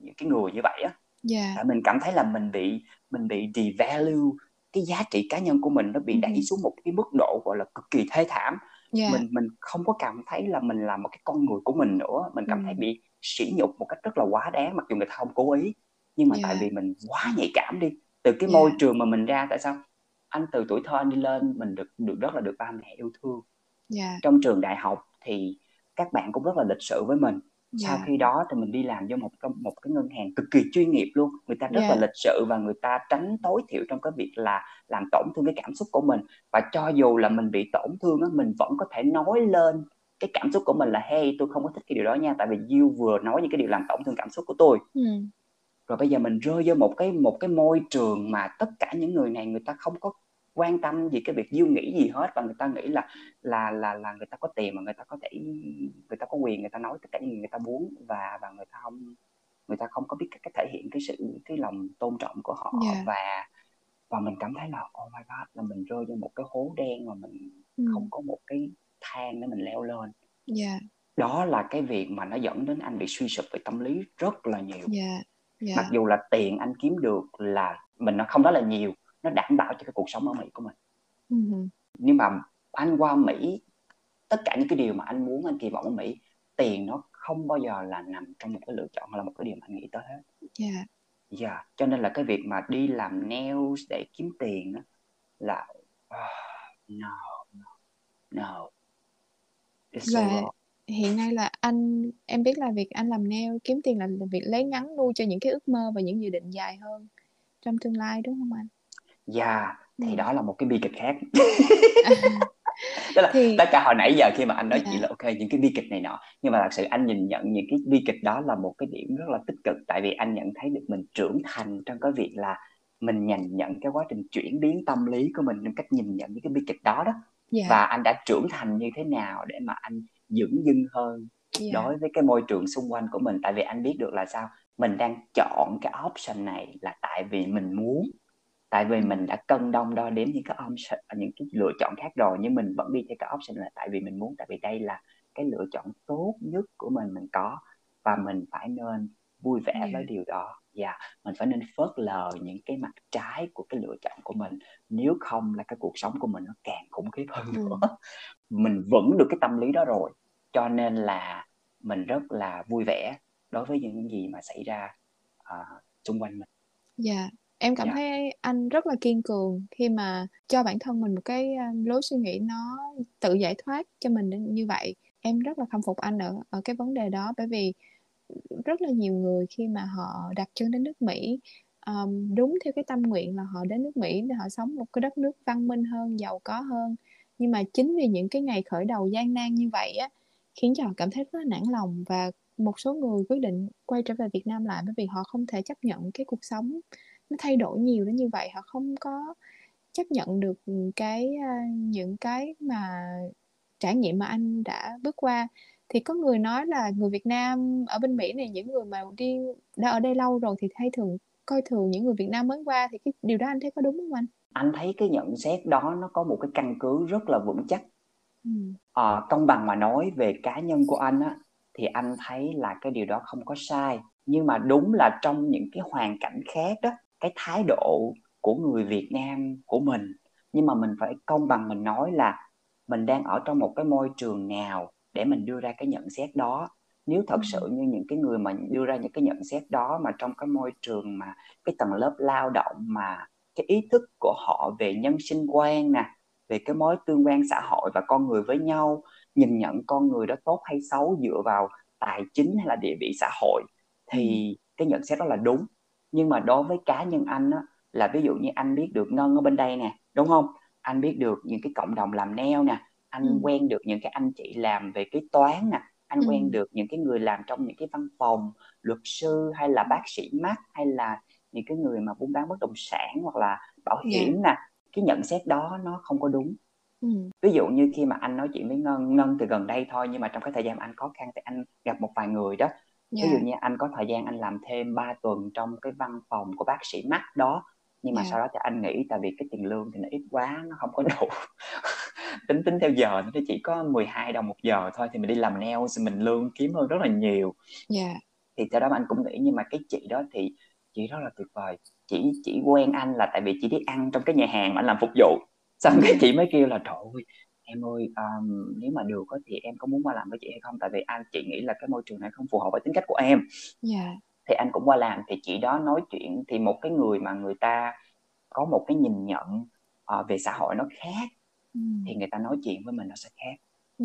những cái người như vậy á yeah. mình cảm thấy là mình bị mình bị devalue cái giá trị cá nhân của mình nó bị đẩy ừ. xuống một cái mức độ gọi là cực kỳ thê thảm yeah. mình mình không có cảm thấy là mình là một cái con người của mình nữa mình cảm ừ. thấy bị sỉ nhục một cách rất là quá đáng mặc dù người ta không cố ý nhưng mà yeah. tại vì mình quá nhạy cảm đi từ cái yeah. môi trường mà mình ra tại sao anh từ tuổi thơ anh đi lên mình được được rất là được ba mẹ yêu thương yeah. trong trường đại học thì các bạn cũng rất là lịch sự với mình sau khi đó thì mình đi làm cho một một cái ngân hàng cực kỳ chuyên nghiệp luôn người ta rất yeah. là lịch sự và người ta tránh tối thiểu trong cái việc là làm tổn thương cái cảm xúc của mình và cho dù là mình bị tổn thương á mình vẫn có thể nói lên cái cảm xúc của mình là hey tôi không có thích cái điều đó nha tại vì you vừa nói những cái điều làm tổn thương cảm xúc của tôi ừ. rồi bây giờ mình rơi vô một cái một cái môi trường mà tất cả những người này người ta không có quan tâm gì cái việc diêu nghĩ gì hết và người ta nghĩ là là là là người ta có tiền mà người ta có thể người ta có quyền người ta nói tất cả những người ta muốn và và người ta không người ta không có biết cách thể hiện cái sự cái lòng tôn trọng của họ yeah. và và mình cảm thấy là oh my god là mình rơi vô một cái hố đen mà mình ừ. không có một cái thang để mình leo lên yeah. đó là cái việc mà nó dẫn đến anh bị suy sụp về tâm lý rất là nhiều yeah. Yeah. mặc dù là tiền anh kiếm được là mình nó không đó là nhiều nó đảm bảo cho cái cuộc sống ở Mỹ của mình uh-huh. nhưng mà anh qua Mỹ tất cả những cái điều mà anh muốn anh kỳ vọng ở Mỹ tiền nó không bao giờ là nằm trong một cái lựa chọn là một cái điều mà anh nghĩ tới hết yeah. Yeah. cho nên là cái việc mà đi làm nails để kiếm tiền đó, là oh, no no no It's và so hiện nay là anh em biết là việc anh làm nail kiếm tiền là việc lấy ngắn nuôi cho những cái ước mơ và những dự định dài hơn trong tương lai đúng không anh? Yeah, thì ừ. đó là một cái bi kịch khác. Tức là thì... tất cả hồi nãy giờ khi mà anh nói yeah. chuyện là ok những cái bi kịch này nọ nhưng mà thật sự anh nhìn nhận những cái bi kịch đó là một cái điểm rất là tích cực tại vì anh nhận thấy được mình trưởng thành trong cái việc là mình nhìn nhận cái quá trình chuyển biến tâm lý của mình trong cách nhìn nhận những cái bi kịch đó đó yeah. và anh đã trưởng thành như thế nào để mà anh dững dưng hơn yeah. đối với cái môi trường xung quanh của mình tại vì anh biết được là sao mình đang chọn cái option này là tại vì mình muốn tại vì mình đã cân đong đo đếm những cái option những cái lựa chọn khác rồi nhưng mình vẫn đi theo cái option là tại vì mình muốn tại vì đây là cái lựa chọn tốt nhất của mình mình có và mình phải nên vui vẻ yeah. với điều đó và yeah, mình phải nên phớt lờ những cái mặt trái của cái lựa chọn của mình nếu không là cái cuộc sống của mình nó càng khủng khiếp hơn nữa ừ. mình vững được cái tâm lý đó rồi cho nên là mình rất là vui vẻ đối với những gì mà xảy ra uh, xung quanh mình dạ yeah. em cảm yeah. Dạ. thấy anh rất là kiên cường khi mà cho bản thân mình một cái lối suy nghĩ nó tự giải thoát cho mình như vậy em rất là khâm phục anh ở ở cái vấn đề đó bởi vì rất là nhiều người khi mà họ đặt chân đến nước Mỹ. Um, đúng theo cái tâm nguyện là họ đến nước Mỹ để họ sống một cái đất nước văn minh hơn, giàu có hơn. Nhưng mà chính vì những cái ngày khởi đầu gian nan như vậy á khiến cho họ cảm thấy rất là nản lòng và một số người quyết định quay trở về Việt Nam lại bởi vì họ không thể chấp nhận cái cuộc sống nó thay đổi nhiều đến như vậy, họ không có chấp nhận được cái những cái mà trải nghiệm mà anh đã bước qua thì có người nói là người Việt Nam ở bên Mỹ này những người mà đi đã ở đây lâu rồi thì hay thường coi thường những người Việt Nam mới qua thì cái điều đó anh thấy có đúng không anh? Anh thấy cái nhận xét đó nó có một cái căn cứ rất là vững chắc. À, công bằng mà nói về cá nhân của anh á thì anh thấy là cái điều đó không có sai. Nhưng mà đúng là trong những cái hoàn cảnh khác đó cái thái độ của người Việt Nam của mình. Nhưng mà mình phải công bằng mình nói là mình đang ở trong một cái môi trường nào để mình đưa ra cái nhận xét đó. Nếu thật sự như những cái người mà đưa ra những cái nhận xét đó mà trong cái môi trường mà cái tầng lớp lao động mà cái ý thức của họ về nhân sinh quan nè về cái mối tương quan xã hội và con người với nhau nhìn nhận con người đó tốt hay xấu dựa vào tài chính hay là địa vị xã hội thì ừ. cái nhận xét đó là đúng. Nhưng mà đối với cá nhân anh á, là ví dụ như anh biết được ngân ở bên đây nè đúng không? Anh biết được những cái cộng đồng làm neo nè anh ừ. quen được những cái anh chị làm về kế toán nè anh ừ. quen được những cái người làm trong những cái văn phòng luật sư hay là bác sĩ mắt hay là những cái người mà buôn bán bất động sản hoặc là bảo dạ. hiểm yeah. nè cái nhận xét đó nó không có đúng ừ. ví dụ như khi mà anh nói chuyện với ngân ngân từ gần đây thôi nhưng mà trong cái thời gian anh khó khăn thì anh gặp một vài người đó yeah. ví dụ dạ. như anh có thời gian anh làm thêm 3 tuần trong cái văn phòng của bác sĩ mắt đó nhưng mà yeah. Dạ. sau đó thì anh nghĩ tại vì cái tiền lương thì nó ít quá nó không có đủ tính tính theo giờ nó chỉ có 12 đồng một giờ thôi thì mình đi làm nails mình lương kiếm hơn rất là nhiều yeah. thì theo đó anh cũng nghĩ nhưng mà cái chị đó thì chị rất là tuyệt vời chỉ chỉ quen anh là tại vì chị đi ăn trong cái nhà hàng mà anh làm phục vụ xong cái chị mới kêu là trời ơi em ơi um, nếu mà được thì em có muốn qua làm với chị hay không tại vì anh chị nghĩ là cái môi trường này không phù hợp với tính cách của em yeah. Dạ. thì anh cũng qua làm thì chị đó nói chuyện thì một cái người mà người ta có một cái nhìn nhận uh, về xã hội nó khác ừ. thì người ta nói chuyện với mình nó sẽ khác.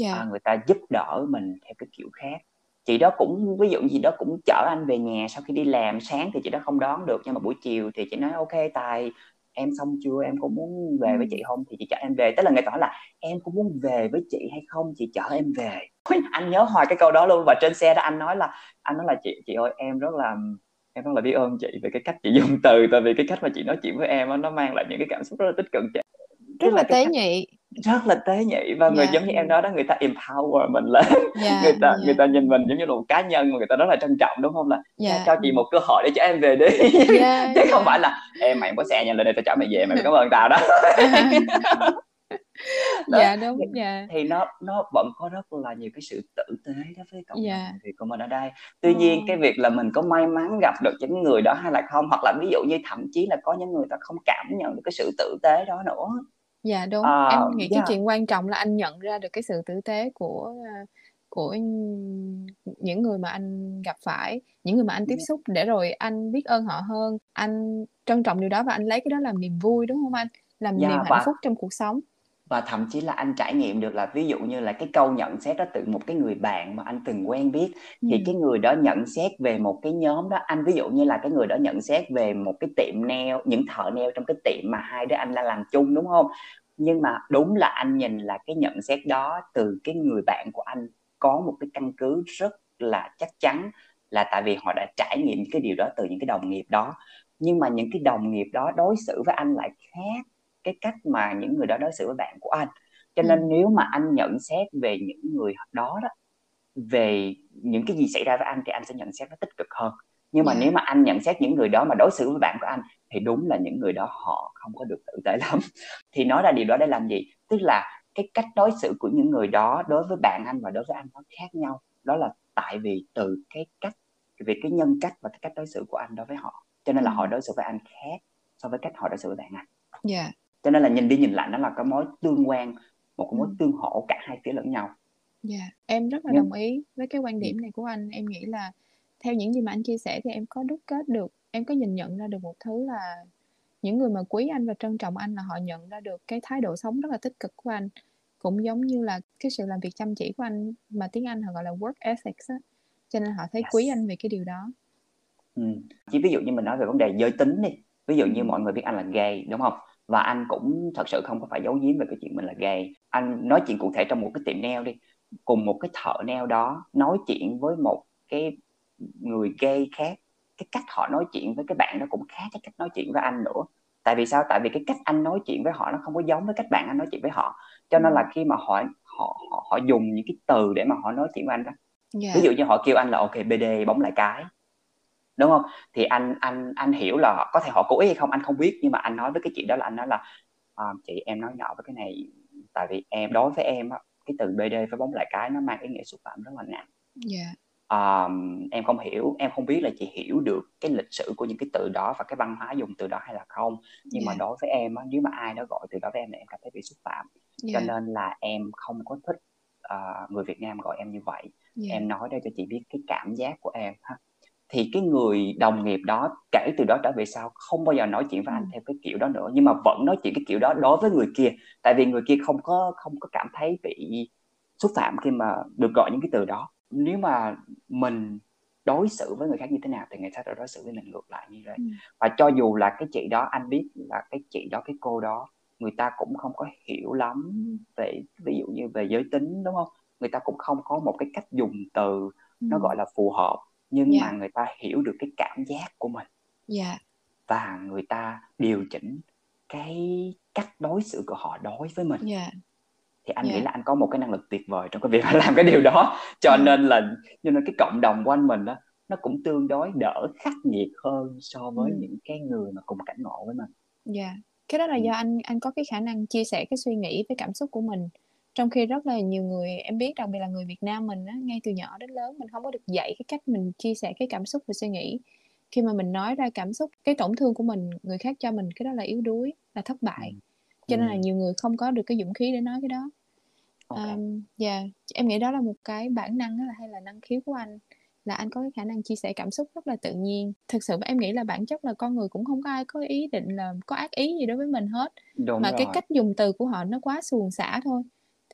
Yeah. Dạ. uh, người ta giúp đỡ mình theo cái kiểu khác. Chị đó cũng ví dụ gì đó cũng chở anh về nhà sau khi đi làm sáng thì chị đó không đón được nhưng mà buổi chiều thì chị nói ok tài em xong chưa? Em có muốn về với chị không? Thì chị chở em về. Tức là người ta hỏi là em có muốn về với chị hay không? Chị chở em về. Anh nhớ hoài cái câu đó luôn. Và trên xe đó anh nói là anh nói là chị chị ơi em rất là em rất là biết ơn chị về cái cách chị dùng từ tại vì cái cách mà chị nói chuyện với em nó mang lại những cái cảm xúc rất là tích cực. Rất là tế nhị rất là tế nhị và người yeah. Dạ. giống như em nói đó người ta empower mình lên yeah, người ta yeah. người ta nhìn mình giống như là một cá nhân mà người ta rất là trân trọng đúng không là yeah. cho chị một cơ hội để cho em về đi yeah, chứ yeah. không phải là em mày có xe nhà lên đây tao chở mày về mày cảm ơn tao đó đó. dạ đúng dạ thì nó nó vẫn có rất là nhiều cái sự tử tế đó với cộng đồng dạ. thì của mình ở đây tuy ừ. nhiên cái việc là mình có may mắn gặp được những người đó hay là không hoặc là ví dụ như thậm chí là có những người ta không cảm nhận được cái sự tử tế đó nữa Dạ đúng, à, em nghĩ cái chuyện quan trọng là anh nhận ra được cái sự tử tế của à, của những người mà anh gặp phải, những người mà anh tiếp xúc để rồi anh biết ơn họ hơn, anh trân trọng điều đó và anh lấy cái đó làm niềm vui đúng không anh? Làm yeah, niềm hạnh và... phúc trong cuộc sống và thậm chí là anh trải nghiệm được là ví dụ như là cái câu nhận xét đó từ một cái người bạn mà anh từng quen biết. Ừ. thì cái người đó nhận xét về một cái nhóm đó anh ví dụ như là cái người đó nhận xét về một cái tiệm nail những thợ nail trong cái tiệm mà hai đứa anh đang làm chung đúng không? Nhưng mà đúng là anh nhìn là cái nhận xét đó từ cái người bạn của anh có một cái căn cứ rất là chắc chắn là tại vì họ đã trải nghiệm cái điều đó từ những cái đồng nghiệp đó. Nhưng mà những cái đồng nghiệp đó đối xử với anh lại khác cái cách mà những người đó đối xử với bạn của anh cho nên ừ. nếu mà anh nhận xét về những người đó đó về những cái gì xảy ra với anh thì anh sẽ nhận xét nó tích cực hơn nhưng mà yeah. Dạ. nếu mà anh nhận xét những người đó mà đối xử với bạn của anh thì đúng là những người đó họ không có được tử tế lắm thì nói ra điều đó để làm gì tức là cái cách đối xử của những người đó đối với bạn anh và đối với anh nó khác nhau đó là tại vì từ cái cách về cái nhân cách và cái cách đối xử của anh đối với họ cho nên là họ đối xử với anh khác so với cách họ đối xử với bạn anh yeah. Cho nên là nhìn đi nhìn lại nó là cái mối tương quan một cái mối ừ. tương hỗ cả hai phía lẫn nhau dạ yeah. em rất là yeah. đồng ý với cái quan điểm này của anh em nghĩ là theo những gì mà anh chia sẻ thì em có đúc kết được em có nhìn nhận ra được một thứ là những người mà quý anh và trân trọng anh là họ nhận ra được cái thái độ sống rất là tích cực của anh cũng giống như là cái sự làm việc chăm chỉ của anh mà tiếng Anh họ gọi là work ethics á cho nên họ thấy yes. quý anh về cái điều đó ừ. chỉ ví dụ như mình nói về vấn đề giới tính đi ví dụ như ừ. mọi người biết anh là gay đúng không và anh cũng thật sự không có phải giấu giếm về cái chuyện mình là gay. Anh nói chuyện cụ thể trong một cái tiệm nail đi. Cùng một cái thợ nail đó nói chuyện với một cái người gay khác. Cái cách họ nói chuyện với cái bạn đó cũng khác cái cách nói chuyện với anh nữa. Tại vì sao? Tại vì cái cách anh nói chuyện với họ nó không có giống với cách bạn anh nói chuyện với họ. Cho nên là ừ. khi mà họ họ họ, họ dùng những cái từ để mà họ nói chuyện với anh đó. Yeah. ví dụ như họ kêu anh là ok bd bóng lại cái đúng không? Thì anh anh anh hiểu là có thể họ cố ý hay không anh không biết. Nhưng mà anh nói với cái chuyện đó là anh nói là à, chị em nói nhỏ với cái này tại vì em đối với em á cái từ BD với bóng lại cái nó mang ý nghĩa xúc phạm rất là nặng. Dạ. Um, em không hiểu em không biết là chị hiểu được cái lịch sử của những cái từ đó và cái văn hóa dùng từ đó hay là không. Nhưng yeah. mà đối với em á, nếu mà ai đó gọi từ đó với em thì em cảm thấy bị xúc phạm. Yeah. cho nên là em không có thích uh, người Việt Nam gọi em như vậy. Yeah. em nói đây cho chị biết cái cảm giác của em ha thì cái người đồng nghiệp đó kể từ đó trở về sau không bao giờ nói chuyện với anh ừ. theo cái kiểu đó nữa nhưng mà vẫn nói chuyện cái kiểu đó đối với người kia tại vì người kia không có không có cảm thấy bị xúc phạm khi mà được gọi những cái từ đó nếu mà mình đối xử với người khác như thế nào thì người ta sẽ đối xử với mình ngược lại như vậy ừ. và cho dù là cái chị đó anh biết là cái chị đó cái cô đó người ta cũng không có hiểu lắm về ví dụ như về giới tính đúng không người ta cũng không có một cái cách dùng từ ừ. nó gọi là phù hợp nhưng yeah. Dạ. mà người ta hiểu được cái cảm giác của mình yeah. Dạ. và người ta điều chỉnh cái cách đối xử của họ đối với mình yeah. Dạ. thì anh yeah. nghĩ là anh có một cái năng lực tuyệt vời trong cái việc làm cái điều đó cho yeah. nên là cho nên cái cộng đồng của anh mình đó nó cũng tương đối đỡ khắc nghiệt hơn so với ừ. những cái người mà cùng cảnh ngộ với mình. Dạ. Yeah. Cái đó là ừ. do anh anh có cái khả năng chia sẻ cái suy nghĩ với cảm xúc của mình trong khi rất là nhiều người em biết đặc biệt là người Việt Nam mình á, ngay từ nhỏ đến lớn mình không có được dạy cái cách mình chia sẻ cái cảm xúc và suy nghĩ khi mà mình nói ra cảm xúc cái tổn thương của mình người khác cho mình cái đó là yếu đuối là thất bại ừ. cho nên là nhiều người không có được cái dũng khí để nói cái đó okay. um, yeah. em nghĩ đó là một cái bản năng là hay là năng khiếu của anh là anh có cái khả năng chia sẻ cảm xúc rất là tự nhiên thực sự em nghĩ là bản chất là con người cũng không có ai có ý định là có ác ý gì đối với mình hết Đúng mà rồi. cái cách dùng từ của họ nó quá xuồng xả thôi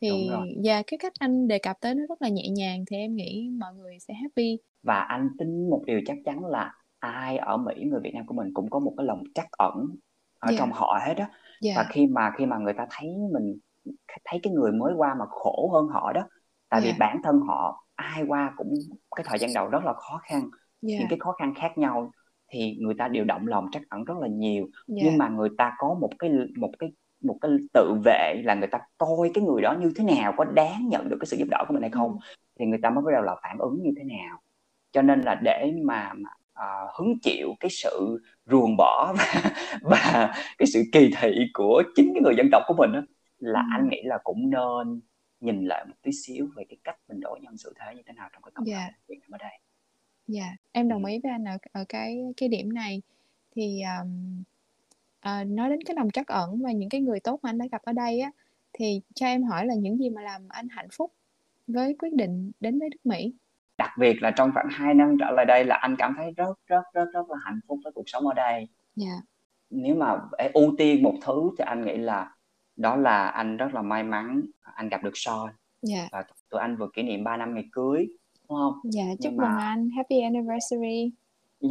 thì và cái cách anh đề cập tới nó rất là nhẹ nhàng thì em nghĩ mọi người sẽ happy và anh tin một điều chắc chắn là ai ở Mỹ người Việt Nam của mình cũng có một cái lòng trắc ẩn ở yeah. trong họ hết đó yeah. và khi mà khi mà người ta thấy mình thấy cái người mới qua mà khổ hơn họ đó tại yeah. vì bản thân họ ai qua cũng cái thời gian đầu rất là khó khăn yeah. những cái khó khăn khác nhau thì người ta đều động lòng trắc ẩn rất là nhiều yeah. nhưng mà người ta có một cái một cái một cái tự vệ là người ta coi cái người đó như thế nào có đáng nhận được cái sự giúp đỡ của mình hay không ừ. thì người ta mới bắt đầu là phản ứng như thế nào cho nên là để mà, mà uh, hứng chịu cái sự ruồng bỏ và, và cái sự kỳ thị của chính cái người dân tộc của mình đó, là ừ. anh nghĩ là cũng nên nhìn lại một tí xíu về cái cách mình đối nhân xử thế như thế nào trong cái cộng đồng yeah. Việt Nam ở đây. Dạ, yeah. em đồng ừ. ý với anh ở, ở cái cái điểm này thì um, Ờ, nói đến cái lòng trắc ẩn và những cái người tốt mà anh đã gặp ở đây á, thì cho em hỏi là những gì mà làm anh hạnh phúc với quyết định đến với nước Mỹ? Đặc biệt là trong khoảng 2 năm trở lại đây là anh cảm thấy rất rất rất rất là hạnh phúc với cuộc sống ở đây. Dạ. Nếu mà ưu tiên một thứ thì anh nghĩ là đó là anh rất là may mắn anh gặp được Sean Dạ. và tụi anh vừa kỷ niệm 3 năm ngày cưới đúng không? Dạ, chúc mừng anh. Happy anniversary.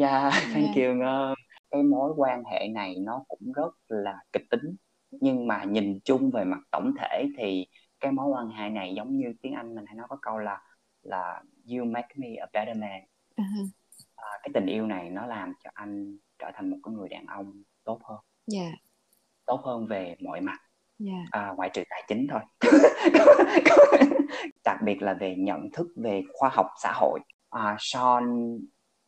Yeah, thank Dạ. you Ngân cái mối quan hệ này nó cũng rất là kịch tính nhưng mà nhìn chung về mặt tổng thể thì cái mối quan hệ này giống như tiếng Anh mình hay nói có câu là là you make me a better man uh-huh. à, cái tình yêu này nó làm cho anh trở thành một cái người đàn ông tốt hơn yeah. tốt hơn về mọi mặt yeah. à, ngoại trừ tài chính thôi đặc biệt là về nhận thức về khoa học xã hội à, Sean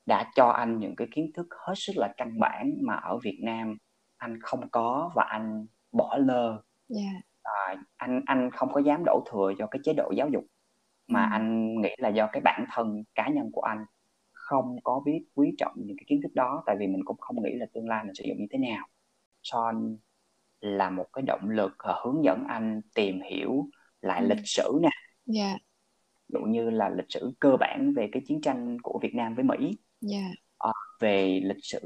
đã cho anh những cái kiến thức hết sức là căn bản mà ở Việt Nam anh không có và anh bỏ lơ yeah. à, anh anh không có dám đổ thừa cho cái chế độ giáo dục mà ừ. anh nghĩ là do cái bản thân cá nhân của anh không có biết quý trọng những cái kiến thức đó tại vì mình cũng không nghĩ là tương lai mình sử dụng như thế nào Son là một cái động lực hướng dẫn anh tìm hiểu lại ừ. lịch sử nè yeah. dụ như là lịch sử cơ bản về cái chiến tranh của Việt Nam với Mỹ yeah. uh, về lịch sử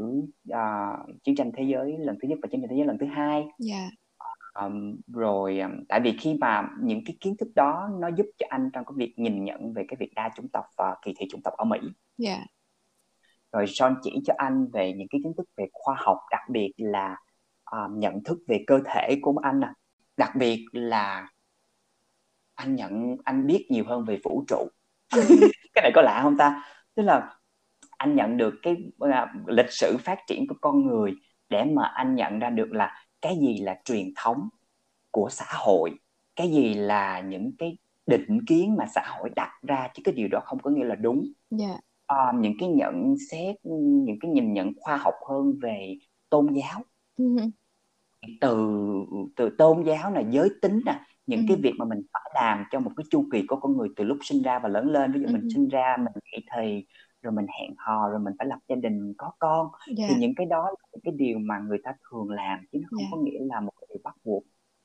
uh, chiến tranh thế giới lần thứ nhất và chiến tranh thế giới lần thứ hai yeah. um, rồi um, tại vì khi mà những cái kiến thức đó nó giúp cho anh trong cái việc nhìn nhận về cái việc đa chủng tộc và kỳ thị chủng tộc ở Mỹ yeah. rồi Sean chỉ cho anh về những cái kiến thức về khoa học đặc biệt là um, nhận thức về cơ thể của anh nè đặc biệt là anh nhận anh biết nhiều hơn về vũ trụ ừ. cái này có lạ không ta tức là anh nhận được cái uh, lịch sử phát triển của con người để mà anh nhận ra được là cái gì là truyền thống của xã hội cái gì là những cái định kiến mà xã hội đặt ra chứ cái điều đó không có nghĩa là đúng yeah. Dạ. à, những cái nhận xét những cái nhìn nhận khoa học hơn về tôn giáo uh-huh. từ từ tôn giáo là giới tính nè những cái việc mà mình phải làm trong một cái chu kỳ của con người từ lúc sinh ra và lớn lên ví dụ mình sinh ra mình dậy thì rồi mình hẹn hò rồi mình phải lập gia đình có con yeah. thì những cái đó là những cái điều mà người ta thường làm chứ nó không yeah. có nghĩa là một cái điều bắt buộc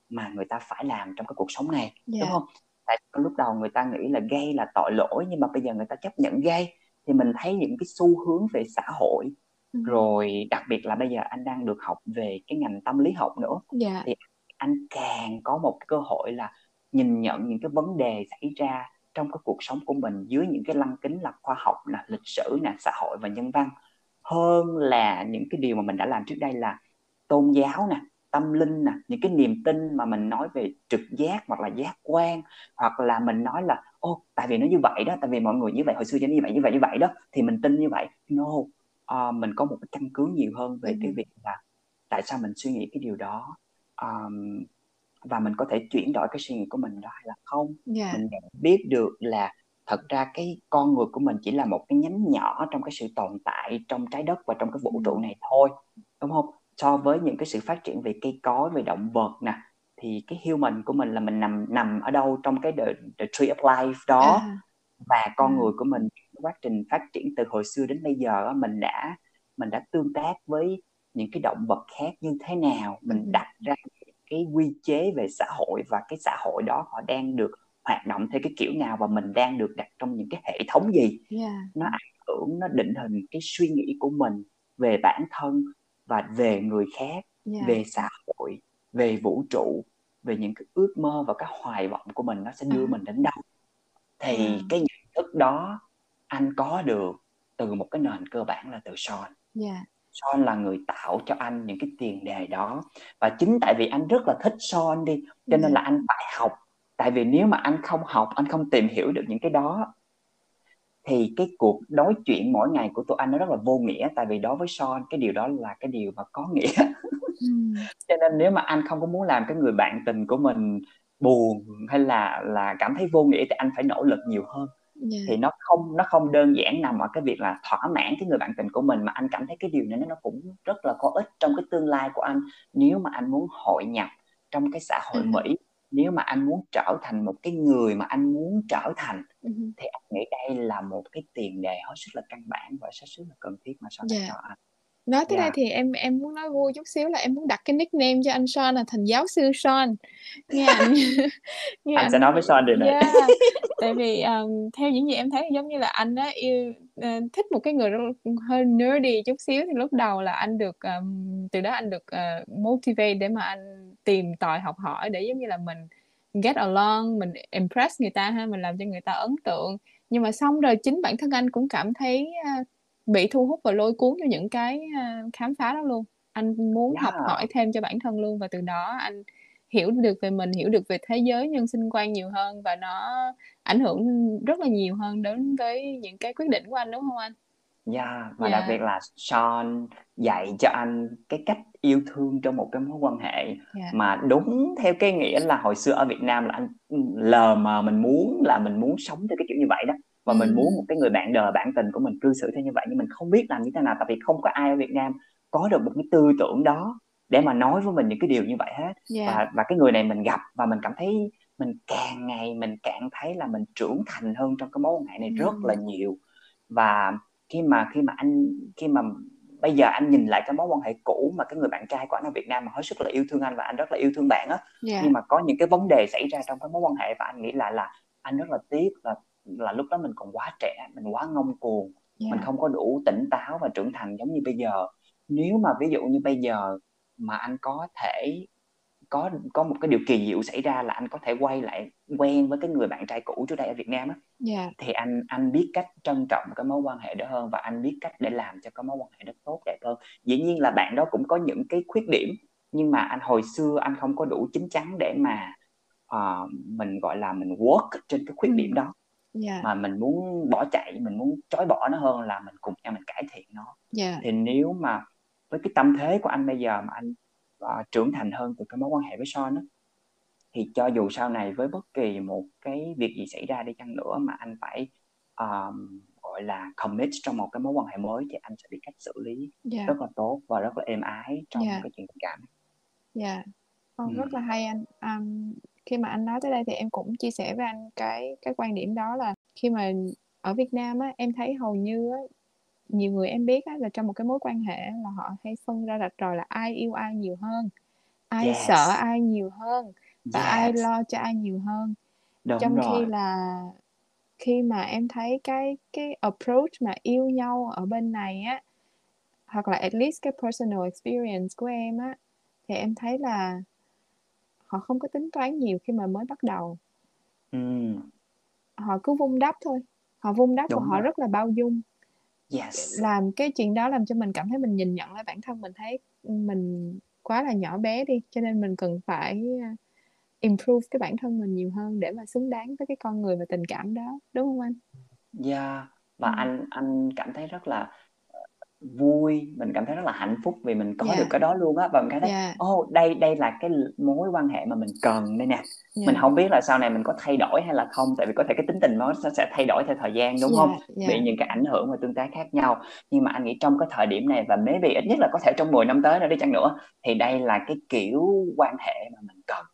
mà người ta phải làm trong cái cuộc sống này yeah. đúng không tại lúc đầu người ta nghĩ là gay là tội lỗi nhưng mà bây giờ người ta chấp nhận gay thì mình thấy những cái xu hướng về xã hội ừ. rồi đặc biệt là bây giờ anh đang được học về cái ngành tâm lý học nữa yeah. thì anh càng có một cơ hội là nhìn nhận những cái vấn đề xảy ra trong cái cuộc sống của mình dưới những cái lăng kính là khoa học là lịch sử nè xã hội và nhân văn. Hơn là những cái điều mà mình đã làm trước đây là tôn giáo nè tâm linh nè những cái niềm tin mà mình nói về trực giác hoặc là giác quan hoặc là mình nói là ô tại vì nó như vậy đó tại vì mọi người như vậy hồi xưa cho như vậy như vậy như vậy đó thì mình tin như vậy. No uh, mình có một cái căn cứ nhiều hơn về ừ. cái việc là tại sao mình suy nghĩ cái điều đó. Um, và mình có thể chuyển đổi cái suy nghĩ của mình đó hay là không yeah. mình biết được là thật ra cái con người của mình chỉ là một cái nhánh nhỏ trong cái sự tồn tại trong trái đất và trong cái vũ trụ này thôi đúng không so với những cái sự phát triển về cây cối về động vật nè thì cái human của mình là mình nằm nằm ở đâu trong cái the, the tree of life đó à. và con à. người của mình quá trình phát triển từ hồi xưa đến bây giờ mình đã mình đã tương tác với những cái động vật khác như thế nào mình ừ. đặt ra cái quy chế về xã hội và cái xã hội đó họ đang được hoạt động theo cái kiểu nào và mình đang được đặt trong những cái hệ thống gì yeah. nó ảnh hưởng nó định hình cái suy nghĩ của mình về bản thân và về người khác yeah. về xã hội về vũ trụ về những cái ước mơ và các hoài vọng của mình nó sẽ đưa à. mình đến đâu thì yeah. cái nhận thức đó anh có được từ một cái nền cơ bản là từ Sean yeah. Son là người tạo cho anh những cái tiền đề đó. Và chính tại vì anh rất là thích Son đi cho nên là anh phải học. Tại vì nếu mà anh không học anh không tìm hiểu được những cái đó thì cái cuộc nói chuyện mỗi ngày của tụi anh nó rất là vô nghĩa. Tại vì đối với Son cái điều đó là cái điều mà có nghĩa. Cho nên nếu mà anh không có muốn làm cái người bạn tình của mình buồn hay là là cảm thấy vô nghĩa thì anh phải nỗ lực nhiều hơn yeah. thì nó không nó không đơn giản nằm ở cái việc là thỏa mãn cái người bạn tình của mình mà anh cảm thấy cái điều này nó cũng rất là có ích trong cái tương lai của anh nếu mà anh muốn hội nhập trong cái xã hội uh-huh. Mỹ nếu mà anh muốn trở thành một cái người mà anh muốn trở thành uh-huh. thì anh nghĩ đây là một cái tiền đề hết sức là căn bản và hết sức là cần thiết mà sau này yeah. cho anh nói tới yeah. đây thì em em muốn nói vui chút xíu là em muốn đặt cái nickname cho anh Sean là thành giáo sư Sean nghe anh nghe anh, anh sẽ nói với Sean điều này yeah. tại vì um, theo những gì em thấy giống như là anh á yêu uh, thích một cái người hơi nerdy chút xíu thì lúc đầu là anh được um, từ đó anh được uh, motivate để mà anh tìm tòi học hỏi để giống như là mình get along mình impress người ta ha mình làm cho người ta ấn tượng nhưng mà xong rồi chính bản thân anh cũng cảm thấy uh, bị thu hút và lôi cuốn cho những cái khám phá đó luôn anh muốn yeah. học hỏi thêm cho bản thân luôn và từ đó anh hiểu được về mình hiểu được về thế giới nhân sinh quan nhiều hơn và nó ảnh hưởng rất là nhiều hơn đến với những cái quyết định của anh đúng không anh? Yeah, và yeah. đặc biệt là Sean dạy cho anh cái cách yêu thương trong một cái mối quan hệ yeah. mà đúng theo cái nghĩa là hồi xưa ở Việt Nam là anh lờ mà mình muốn là mình muốn sống theo cái kiểu như vậy đó và ừ. mình muốn một cái người bạn đời bạn tình của mình cư xử theo như vậy nhưng mình không biết làm như thế nào tại vì không có ai ở Việt Nam có được một cái tư tưởng đó để mà nói với mình những cái điều như vậy hết yeah. và và cái người này mình gặp và mình cảm thấy mình càng ngày mình càng thấy là mình trưởng thành hơn trong cái mối quan hệ này ừ. rất là nhiều và khi mà khi mà anh khi mà bây giờ anh nhìn lại cái mối quan hệ cũ mà cái người bạn trai của anh ở Việt Nam mà hết sức là yêu thương anh và anh rất là yêu thương bạn á yeah. nhưng mà có những cái vấn đề xảy ra trong cái mối quan hệ và anh nghĩ lại là anh rất là tiếc là là lúc đó mình còn quá trẻ mình quá ngông cuồng yeah. mình không có đủ tỉnh táo và trưởng thành giống như bây giờ nếu mà ví dụ như bây giờ mà anh có thể có có một cái điều kỳ diệu xảy ra là anh có thể quay lại quen với cái người bạn trai cũ trước đây ở Việt Nam á yeah. thì anh anh biết cách trân trọng cái mối quan hệ đó hơn và anh biết cách để làm cho cái mối quan hệ đó tốt đẹp hơn dĩ nhiên là bạn đó cũng có những cái khuyết điểm nhưng mà anh hồi xưa anh không có đủ chín chắn để mà uh, mình gọi là mình work trên cái khuyết ừ. điểm đó yeah. mà mình muốn bỏ chạy mình muốn trói bỏ nó hơn là mình cùng nhau mình cải thiện nó yeah. thì nếu mà với cái tâm thế của anh bây giờ mà anh uh, trưởng thành hơn từ cái mối quan hệ với Son đó, thì cho dù sau này với bất kỳ một cái việc gì xảy ra đi chăng nữa mà anh phải um, gọi là commit trong một cái mối quan hệ mới thì anh sẽ biết cách xử lý yeah. rất là tốt và rất là êm ái trong yeah. cái chuyện tình cảm. Dạ. Yeah. Oh, ừ. rất là hay anh. Um, khi mà anh nói tới đây thì em cũng chia sẻ với anh cái cái quan điểm đó là khi mà ở Việt Nam á em thấy hầu như á, nhiều người em biết á, là trong một cái mối quan hệ là họ hay phân ra rạch ròi là ai yêu ai nhiều hơn ai yes. sợ ai nhiều hơn và yes. ai lo cho ai nhiều hơn Đúng trong rồi. khi là khi mà em thấy cái cái approach mà yêu nhau ở bên này á hoặc là at least cái personal experience của em á thì em thấy là họ không có tính toán nhiều khi mà mới bắt đầu ừ. họ cứ vung đắp thôi họ vung đắp Đúng và họ rồi. rất là bao dung yes. làm cái chuyện đó làm cho mình cảm thấy mình nhìn nhận lại bản thân mình thấy mình quá là nhỏ bé đi cho nên mình cần phải à, improve cái bản thân mình nhiều hơn để mà xứng đáng với cái con người và tình cảm đó đúng không anh? Yeah dạ, và ừ. anh anh cảm thấy rất là vui mình cảm thấy rất là hạnh phúc vì mình có yeah. được cái đó luôn á và mình cảm thấy yeah. oh đây đây là cái mối quan hệ mà mình cần đây nè yeah. mình không biết là sau này mình có thay đổi hay là không tại vì có thể cái tính tình nó sẽ thay đổi theo thời gian đúng yeah. không yeah. bị những cái ảnh hưởng và tương tác khác nhau nhưng mà anh nghĩ trong cái thời điểm này và maybe ít nhất là có thể trong 10 năm tới nữa đi chăng nữa thì đây là cái kiểu quan hệ mà mình cần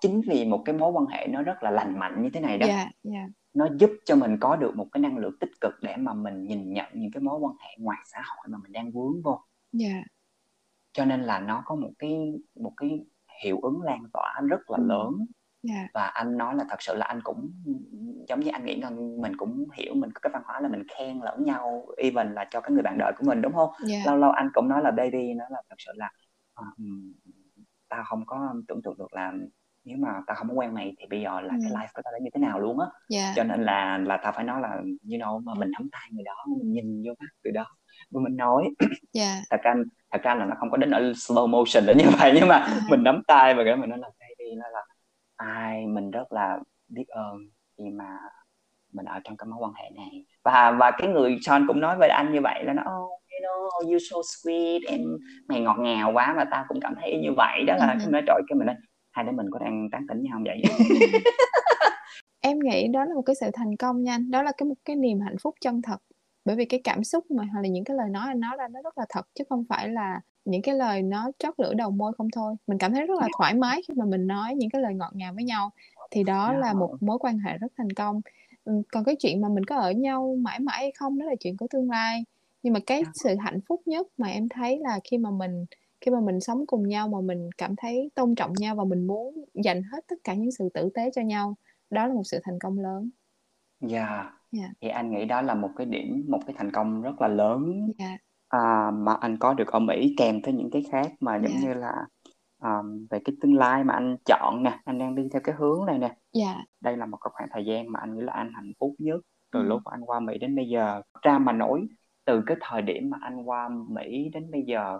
chính vì một cái mối quan hệ nó rất là lành mạnh như thế này đó yeah, yeah nó giúp cho mình có được một cái năng lượng tích cực để mà mình nhìn nhận những cái mối quan hệ ngoài xã hội mà mình đang vướng vô yeah. cho nên là nó có một cái một cái hiệu ứng lan tỏa rất là lớn yeah. và anh nói là thật sự là anh cũng giống như anh nghĩ là mình cũng hiểu mình có cái văn hóa là mình khen lẫn nhau even là cho cái người bạn đời của mình đúng không yeah. lâu lâu anh cũng nói là baby nó là thật sự là uh, tao không có tưởng tượng được là nếu mà tao không có quen mày thì bây giờ là cái life của tao nó như thế nào luôn á yeah. cho nên là là tao phải nói là you know mà mình nắm tay người đó mình nhìn vô mắt từ đó và mình nói yeah. thật ra thật ra là nó không có đến ở slow motion đến như vậy nhưng mà uh-huh. mình nắm tay và cái mình nói là baby nó là ai mình rất là biết ơn khi mà mình ở trong cái mối quan hệ này và và cái người Sean cũng nói với anh như vậy là nó oh, you know you so sweet em mày ngọt ngào quá mà tao cũng cảm thấy như vậy đó là uh-huh. cái nói trời cái mình nói hai đứa mình có đang tán tỉnh nhau không vậy? Em nghĩ đó là một cái sự thành công nha. Đó là cái một cái niềm hạnh phúc chân thật. Bởi vì cái cảm xúc mà hoặc là những cái lời nói anh nói ra nó rất là thật chứ không phải là những cái lời nó chót lửa đầu môi không thôi. Mình cảm thấy rất là thoải mái khi mà mình nói những cái lời ngọt ngào với nhau. Thì đó là một mối quan hệ rất thành công. Còn cái chuyện mà mình có ở nhau mãi mãi hay không đó là chuyện của tương lai. Nhưng mà cái sự hạnh phúc nhất mà em thấy là khi mà mình khi mà mình sống cùng nhau mà mình cảm thấy tôn trọng nhau và mình muốn dành hết tất cả những sự tử tế cho nhau đó là một sự thành công lớn dạ yeah. yeah. thì anh nghĩ đó là một cái điểm một cái thành công rất là lớn yeah. à, mà anh có được ở Mỹ kèm theo những cái khác mà giống yeah. như là um, về cái tương lai mà anh chọn nè anh đang đi theo cái hướng này nè yeah. đây là một cái khoảng thời gian mà anh nghĩ là anh hạnh phúc nhất từ ừ. lúc anh qua Mỹ đến bây giờ ra mà nổi từ cái thời điểm mà anh qua Mỹ đến bây giờ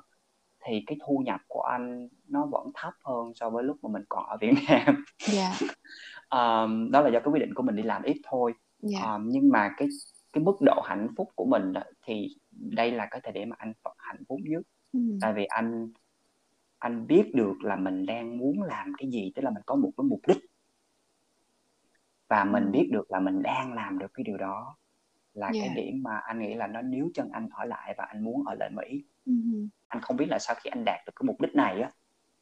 thì cái thu nhập của anh nó vẫn thấp hơn so với lúc mà mình còn ở Việt Nam. Yeah. um, đó là do cái quyết định của mình đi làm ít thôi. Yeah. Um, nhưng mà cái cái mức độ hạnh phúc của mình đó, thì đây là cái thời điểm mà anh hạnh phúc nhất. Ừ. Tại vì anh anh biết được là mình đang muốn làm cái gì, tức là mình có một cái mục đích và mình ừ. biết được là mình đang làm được cái điều đó là yeah. cái điểm mà anh nghĩ là nó níu chân anh ở lại và anh muốn ở lại Mỹ. Uh-huh. Anh không biết là sau khi anh đạt được cái mục đích này á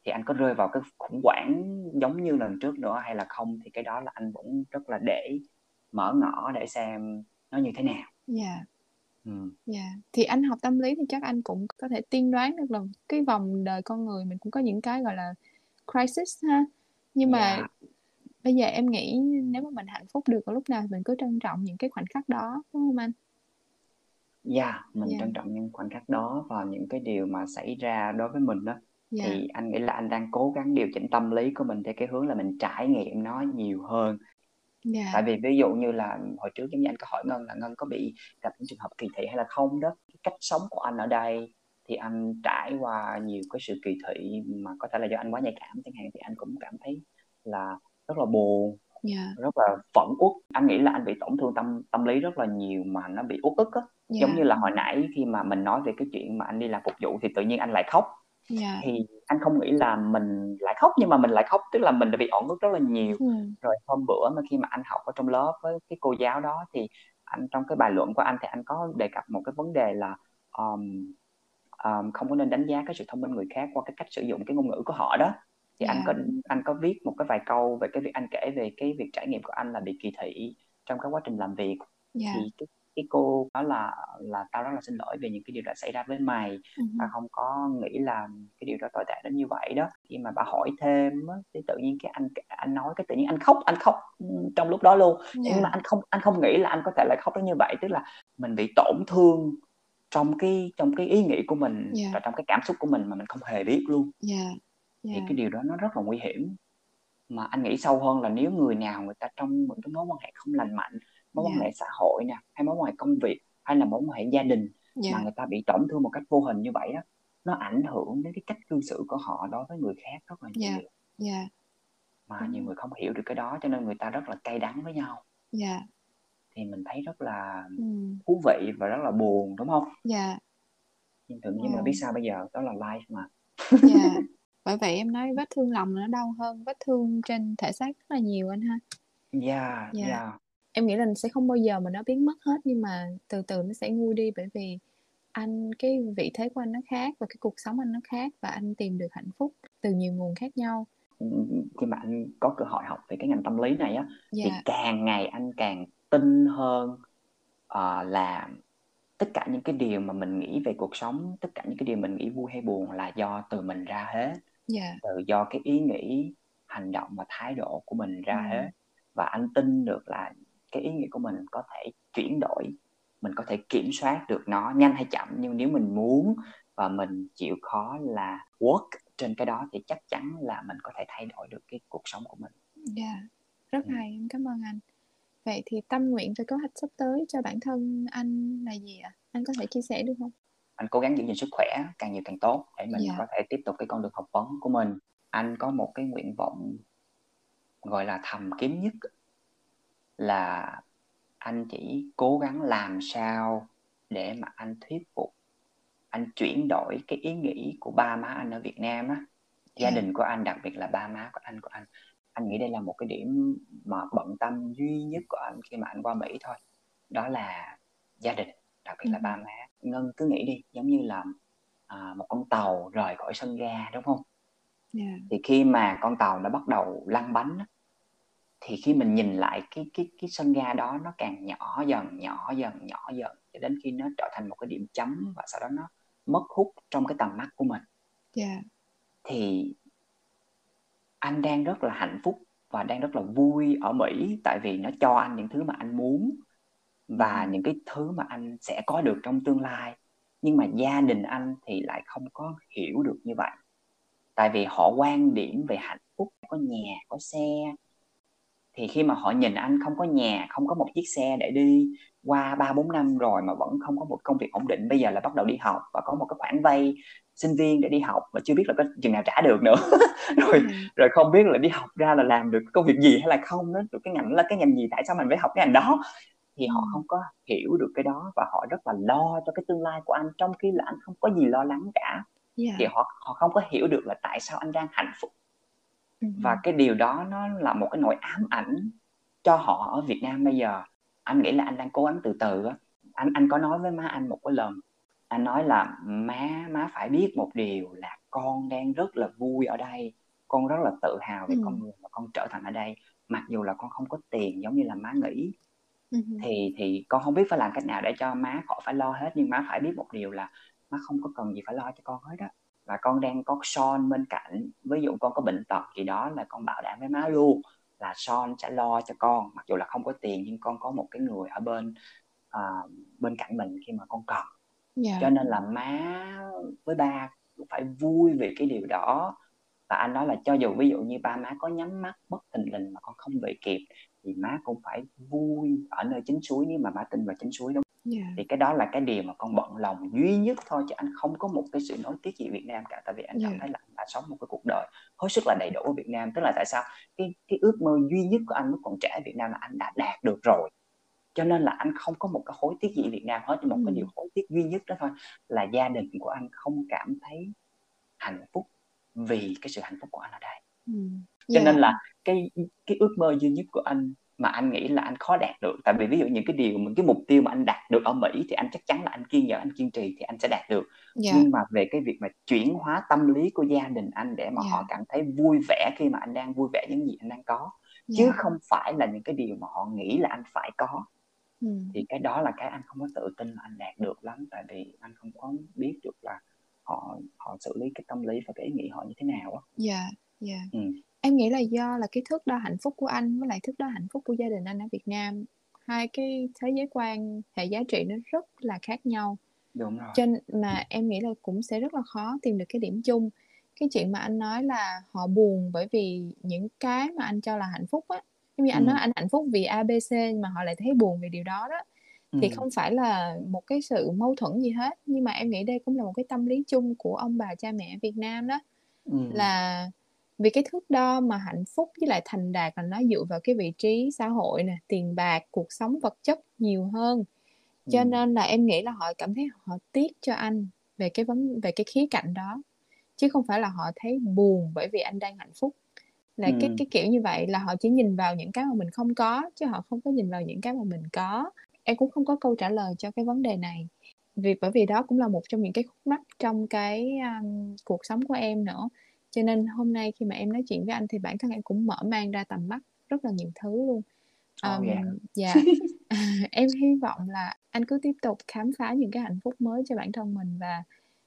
thì anh có rơi vào cái khủng hoảng giống như lần trước nữa hay là không thì cái đó là anh vẫn rất là để mở ngõ để xem nó như thế nào. Dạ. Yeah. Ừ. Yeah. Thì anh học tâm lý thì chắc anh cũng có thể tiên đoán được là cái vòng đời con người mình cũng có những cái gọi là crisis ha. Nhưng mà yeah bây giờ em nghĩ nếu mà mình hạnh phúc được ở lúc nào mình cứ trân trọng những cái khoảnh khắc đó đúng không anh Dạ, yeah, mình yeah. trân trọng những khoảnh khắc đó và những cái điều mà xảy ra đối với mình đó yeah. thì anh nghĩ là anh đang cố gắng điều chỉnh tâm lý của mình theo cái hướng là mình trải nghiệm nó nhiều hơn yeah. tại vì ví dụ như là hồi trước giống như anh có hỏi ngân là ngân có bị gặp những trường hợp kỳ thị hay là không đó cái cách sống của anh ở đây thì anh trải qua nhiều cái sự kỳ thị mà có thể là do anh quá nhạy cảm chẳng hạn thì anh cũng cảm thấy là rất là buồn yeah. rất là phẫn uất anh nghĩ là anh bị tổn thương tâm tâm lý rất là nhiều mà nó bị uất ức á yeah. giống như là hồi nãy khi mà mình nói về cái chuyện mà anh đi làm phục vụ thì tự nhiên anh lại khóc yeah. thì anh không nghĩ là mình lại khóc nhưng mà mình lại khóc tức là mình đã bị ổn ức rất là nhiều ừ. rồi hôm bữa mà khi mà anh học ở trong lớp với cái cô giáo đó thì anh trong cái bài luận của anh thì anh có đề cập một cái vấn đề là um, um, không có nên đánh giá cái sự thông minh người khác qua cái cách sử dụng cái ngôn ngữ của họ đó thì yeah. anh có anh có viết một cái vài câu về cái việc anh kể về cái việc trải nghiệm của anh là bị kỳ thị trong cái quá trình làm việc yeah. thì cái cái cô nói là là tao rất là xin lỗi về những cái điều đã xảy ra với mày uh-huh. tao không có nghĩ là cái điều đó tồi tệ đến như vậy đó khi mà bà hỏi thêm thì tự nhiên cái anh anh nói cái tự nhiên anh khóc anh khóc trong lúc đó luôn yeah. nhưng mà anh không anh không nghĩ là anh có thể lại khóc đến như vậy tức là mình bị tổn thương trong cái trong cái ý nghĩ của mình yeah. và trong cái cảm xúc của mình mà mình không hề biết luôn yeah. Yeah. thì cái điều đó nó rất là nguy hiểm mà anh nghĩ sâu hơn là nếu người nào người ta trong một cái mối quan hệ không lành mạnh mối quan hệ xã hội nè hay mối quan hệ công việc hay là mối quan hệ gia đình mà người ta bị tổn thương một cách vô hình như vậy đó nó ảnh hưởng đến cái cách cư xử của họ đối với người khác rất là nhiều yeah. Yeah. mà Đúng. nhiều người không hiểu được cái đó cho nên người ta rất là cay đắng với nhau yeah. thì mình thấy rất là ừ. thú vị và rất là buồn đúng không yeah. nhưng tự nhiên wow. mà biết sao bây giờ đó là life mà yeah. bởi vậy em nói vết thương lòng nó đau hơn vết thương trên thể xác rất là nhiều anh ha yeah, yeah. yeah em nghĩ là sẽ không bao giờ mà nó biến mất hết nhưng mà từ từ nó sẽ nguôi đi bởi vì anh cái vị thế của anh nó khác và cái cuộc sống anh nó khác và anh tìm được hạnh phúc từ nhiều nguồn khác nhau khi mà anh có cơ hội học về cái ngành tâm lý này á yeah. thì dạ. càng ngày anh càng tin hơn uh, là tất cả những cái điều mà mình nghĩ về cuộc sống tất cả những cái điều mình nghĩ vui hay buồn là do từ mình ra hết. Dạ. từ do cái ý nghĩ hành động và thái độ của mình ra mm. hết và anh tin được là cái ý nghĩa của mình có thể chuyển đổi mình có thể kiểm soát được nó nhanh hay chậm nhưng nếu mình muốn và mình chịu khó là work trên cái đó thì chắc chắn là mình có thể thay đổi được cái cuộc sống của mình. Dạ, yeah. rất ừ. hay, em cảm ơn anh. Vậy thì tâm nguyện và kế hoạch sắp tới cho bản thân anh là gì ạ? Anh có thể chia sẻ được không? Anh cố gắng giữ gìn sức khỏe càng nhiều càng tốt để mình yeah. Dạ. có thể tiếp tục cái con đường học vấn của mình. Anh có một cái nguyện vọng gọi là thầm kiếm nhất là anh chỉ cố gắng làm sao để mà anh thuyết phục anh chuyển đổi cái ý nghĩ của ba má anh ở Việt Nam á gia đình của anh đặc biệt là ba má của anh của anh anh nghĩ đây là một cái điểm mà bận tâm duy nhất của anh khi mà anh qua Mỹ thôi đó là gia đình đặc biệt là ba má ngân cứ nghĩ đi giống như là à, một con tàu rời khỏi sân ga đúng không yeah. thì khi mà con tàu nó bắt đầu lăn bánh thì khi mình nhìn lại cái cái cái sân ga đó nó càng nhỏ dần nhỏ dần nhỏ dần cho đến khi nó trở thành một cái điểm chấm và sau đó nó mất hút trong cái tầm mắt của mình yeah. Dạ. thì anh đang rất là hạnh phúc và đang rất là vui ở Mỹ tại vì nó cho anh những thứ mà anh muốn và những cái thứ mà anh sẽ có được trong tương lai nhưng mà gia đình anh thì lại không có hiểu được như vậy. Tại vì họ quan điểm về hạnh phúc có nhà có xe. Thì khi mà họ nhìn anh không có nhà không có một chiếc xe để đi qua ba bốn năm rồi mà vẫn không có một công việc ổn định bây giờ là bắt đầu đi học và có một cái khoản vay sinh viên để đi học và chưa biết là có chừng nào trả được nữa. Rồi ừ. rồi không biết là đi học ra là làm được công việc gì hay là không đó cái ngành là cái ngành gì tại sao mình phải học cái ngành đó thì họ không có hiểu được cái đó và họ rất là lo cho cái tương lai của anh trong khi là anh không có gì lo lắng cả. Yeah. Dạ. thì họ họ không có hiểu được là tại sao anh đang hạnh phúc. Và cái điều đó nó là một cái nỗi ám ảnh cho họ ở Việt Nam bây giờ. Anh nghĩ là anh đang cố gắng từ từ á. Anh anh có nói với má anh một cái lần. Anh nói là má má phải biết một điều là con đang rất là vui ở đây. Con rất là tự hào về ừ. con người mà con trở thành ở đây. Mặc dù là con không có tiền giống như là má nghĩ ừ. thì thì con không biết phải làm cách nào để cho má khỏi phải lo hết nhưng má phải biết một điều là má không có cần gì phải lo cho con hết đó và con đang có son bên cạnh ví dụ con có bệnh tật gì đó là con bảo đảm với má luôn là son sẽ lo cho con mặc dù là không có tiền nhưng con có một cái người ở bên uh, bên cạnh mình khi mà con cần yeah. Dạ. cho nên là má với ba cũng phải vui về cái điều đó và anh nói là cho dù ví dụ như ba má có nhắm mắt mất tình lình mà con không về kịp thì má cũng phải vui ở nơi chính suối nếu mà má tin vào chính suối đúng Yeah. thì cái đó là cái điều mà con bận lòng duy nhất thôi chứ anh không có một cái sự nối tiếc gì Việt Nam cả tại vì anh cảm thấy là anh đã sống một cái cuộc đời hết sức là đầy đủ ở Việt Nam. Tức là tại sao? Cái cái ước mơ duy nhất của anh lúc còn trẻ ở Việt Nam là anh đã đạt được rồi. Cho nên là anh không có một cái hối tiếc gì ở Việt Nam hết một cái điều hối tiếc duy nhất đó thôi là gia đình của anh không cảm thấy hạnh phúc vì cái sự hạnh phúc của anh ở đây. Ừm. Cho nên là cái cái ước mơ duy nhất của anh mà anh nghĩ là anh khó đạt được tại vì ví dụ những cái điều những cái mục tiêu mà anh đạt được ở Mỹ thì anh chắc chắn là anh kiên nhẫn anh kiên trì thì anh sẽ đạt được yeah. Dạ. nhưng mà về cái việc mà chuyển hóa tâm lý của gia đình anh để mà yeah. họ dạ. cảm thấy vui vẻ khi mà anh đang vui vẻ những gì anh đang có yeah. chứ dạ. không phải là những cái điều mà họ nghĩ là anh phải có ừ. thì cái đó là cái anh không có tự tin là anh đạt được lắm tại vì anh không có biết được là họ họ xử lý cái tâm lý và cái ý nghĩ họ như thế nào á dạ dạ em nghĩ là do là cái thước đo hạnh phúc của anh với lại thước đo hạnh phúc của gia đình anh ở Việt Nam hai cái thế giới quan hệ giá trị nó rất là khác nhau. Đúng rồi. Cho nên mà em nghĩ là cũng sẽ rất là khó tìm được cái điểm chung. Cái chuyện mà anh nói là họ buồn bởi vì những cái mà anh cho là hạnh phúc á giống như anh nói anh hạnh phúc vì abc mà họ lại thấy buồn vì điều đó đó thì không phải là một cái sự mâu thuẫn gì hết. Nhưng mà em nghĩ đây cũng là một cái tâm lý chung của ông bà cha mẹ Việt Nam đó Ừm. là vì cái thước đo mà hạnh phúc với lại thành đạt là nó dựa vào cái vị trí xã hội nè, tiền bạc, cuộc sống vật chất nhiều hơn. Cho Ừm. nên là em nghĩ là họ cảm thấy họ tiếc cho anh về cái vấn về cái khía cạnh đó, chứ không phải là họ thấy buồn bởi vì anh đang hạnh phúc. Là cái cái kiểu như vậy là họ chỉ nhìn vào những cái mà mình không có, chứ họ không có nhìn vào những cái mà mình có em cũng không có câu trả lời cho cái vấn đề này vì bởi vì đó cũng là một trong những cái khúc mắc trong cái um, cuộc sống của em nữa cho nên hôm nay khi mà em nói chuyện với anh thì bản thân em cũng mở mang ra tầm mắt rất là nhiều thứ luôn. Um, oh, yeah. dạ. Em hy vọng là anh cứ tiếp tục khám phá những cái hạnh phúc mới cho bản thân mình và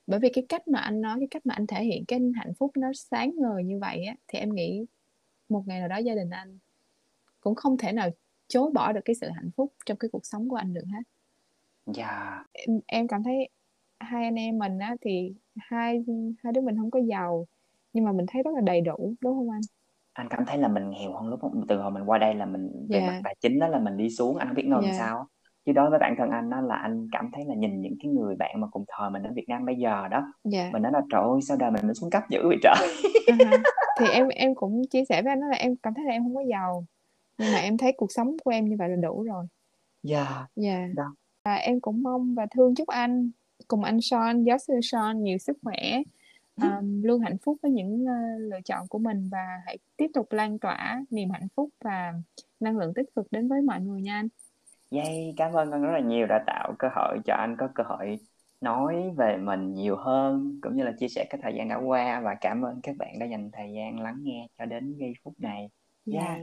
bởi vì cái cách mà anh nói cái cách mà anh thể hiện cái hạnh phúc nó sáng ngời như vậy á thì em nghĩ một ngày nào đó gia đình anh cũng không thể nào chối bỏ được cái sự hạnh phúc trong cái cuộc sống của anh được hết. Dạ. Em, em cảm thấy hai anh em mình á thì hai hai đứa mình không có giàu nhưng mà mình thấy rất là đầy đủ đúng không anh? Anh cảm thấy là mình nghèo hơn lúc từ hồi mình qua đây là mình về mặt tài chính đó là mình đi xuống anh không biết ngân yeah. sao chứ đối với bản thân anh đó là anh cảm thấy là nhìn những cái người bạn mà cùng thời mình ở Việt Nam bây giờ đó yeah. mình nói là trời ơi sao đời mình mới xuống cấp dữ vậy trời? Uh-huh. thì em em cũng chia sẻ với anh đó là em cảm thấy là em không có giàu nhưng mà em thấy cuộc sống của em như vậy là đủ rồi. Dạ. Dạ. Và em cũng mong và thương chúc anh cùng anh Sean giáo sư Sean nhiều sức khỏe um, luôn hạnh phúc với những uh, lựa chọn của mình và hãy tiếp tục lan tỏa niềm hạnh phúc và năng lượng tích cực đến với mọi người nha anh. Yay, cảm ơn anh rất là nhiều đã tạo cơ hội cho anh có cơ hội nói về mình nhiều hơn cũng như là chia sẻ cái thời gian đã qua và cảm ơn các bạn đã dành thời gian lắng nghe cho đến giây phút này. Dạ. Yeah.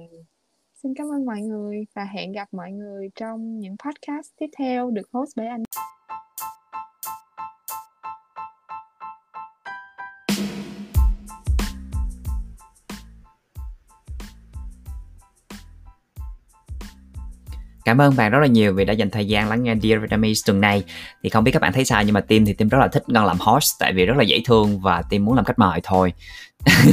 Xin cảm ơn mọi người và hẹn gặp mọi người trong những podcast tiếp theo được host bởi anh. Cảm ơn bạn rất là nhiều vì đã dành thời gian lắng nghe Dear Vietnamese tuần này. Thì không biết các bạn thấy sao nhưng mà Tim thì Tim rất là thích Ngân làm host tại vì rất là dễ thương và Tim muốn làm cách mời thôi.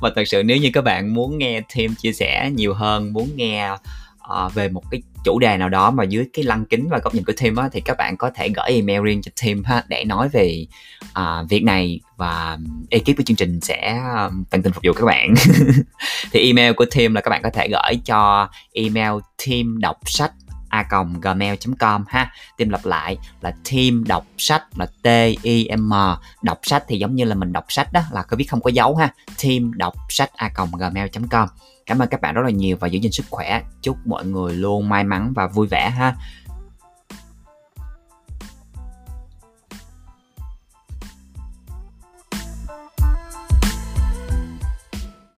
và thật sự nếu như các bạn muốn nghe thêm chia sẻ nhiều hơn muốn nghe uh, về một cái chủ đề nào đó mà dưới cái lăng kính và góc nhìn của team á, thì các bạn có thể gửi email riêng cho team ha để nói về uh, việc này và ekip của chương trình sẽ à, tận tình phục vụ các bạn. Thì email của team là các bạn có thể gửi cho email team đọc sách a gmail.com ha. Team lặp lại là team đọc sách là t i m. Đọc sách thì giống như là mình đọc sách đó, là có biết không có dấu ha. Team đọc sách a gmail.com cảm ơn các bạn rất là nhiều và giữ gìn sức khỏe. Chúc mọi người luôn may mắn và vui vẻ ha.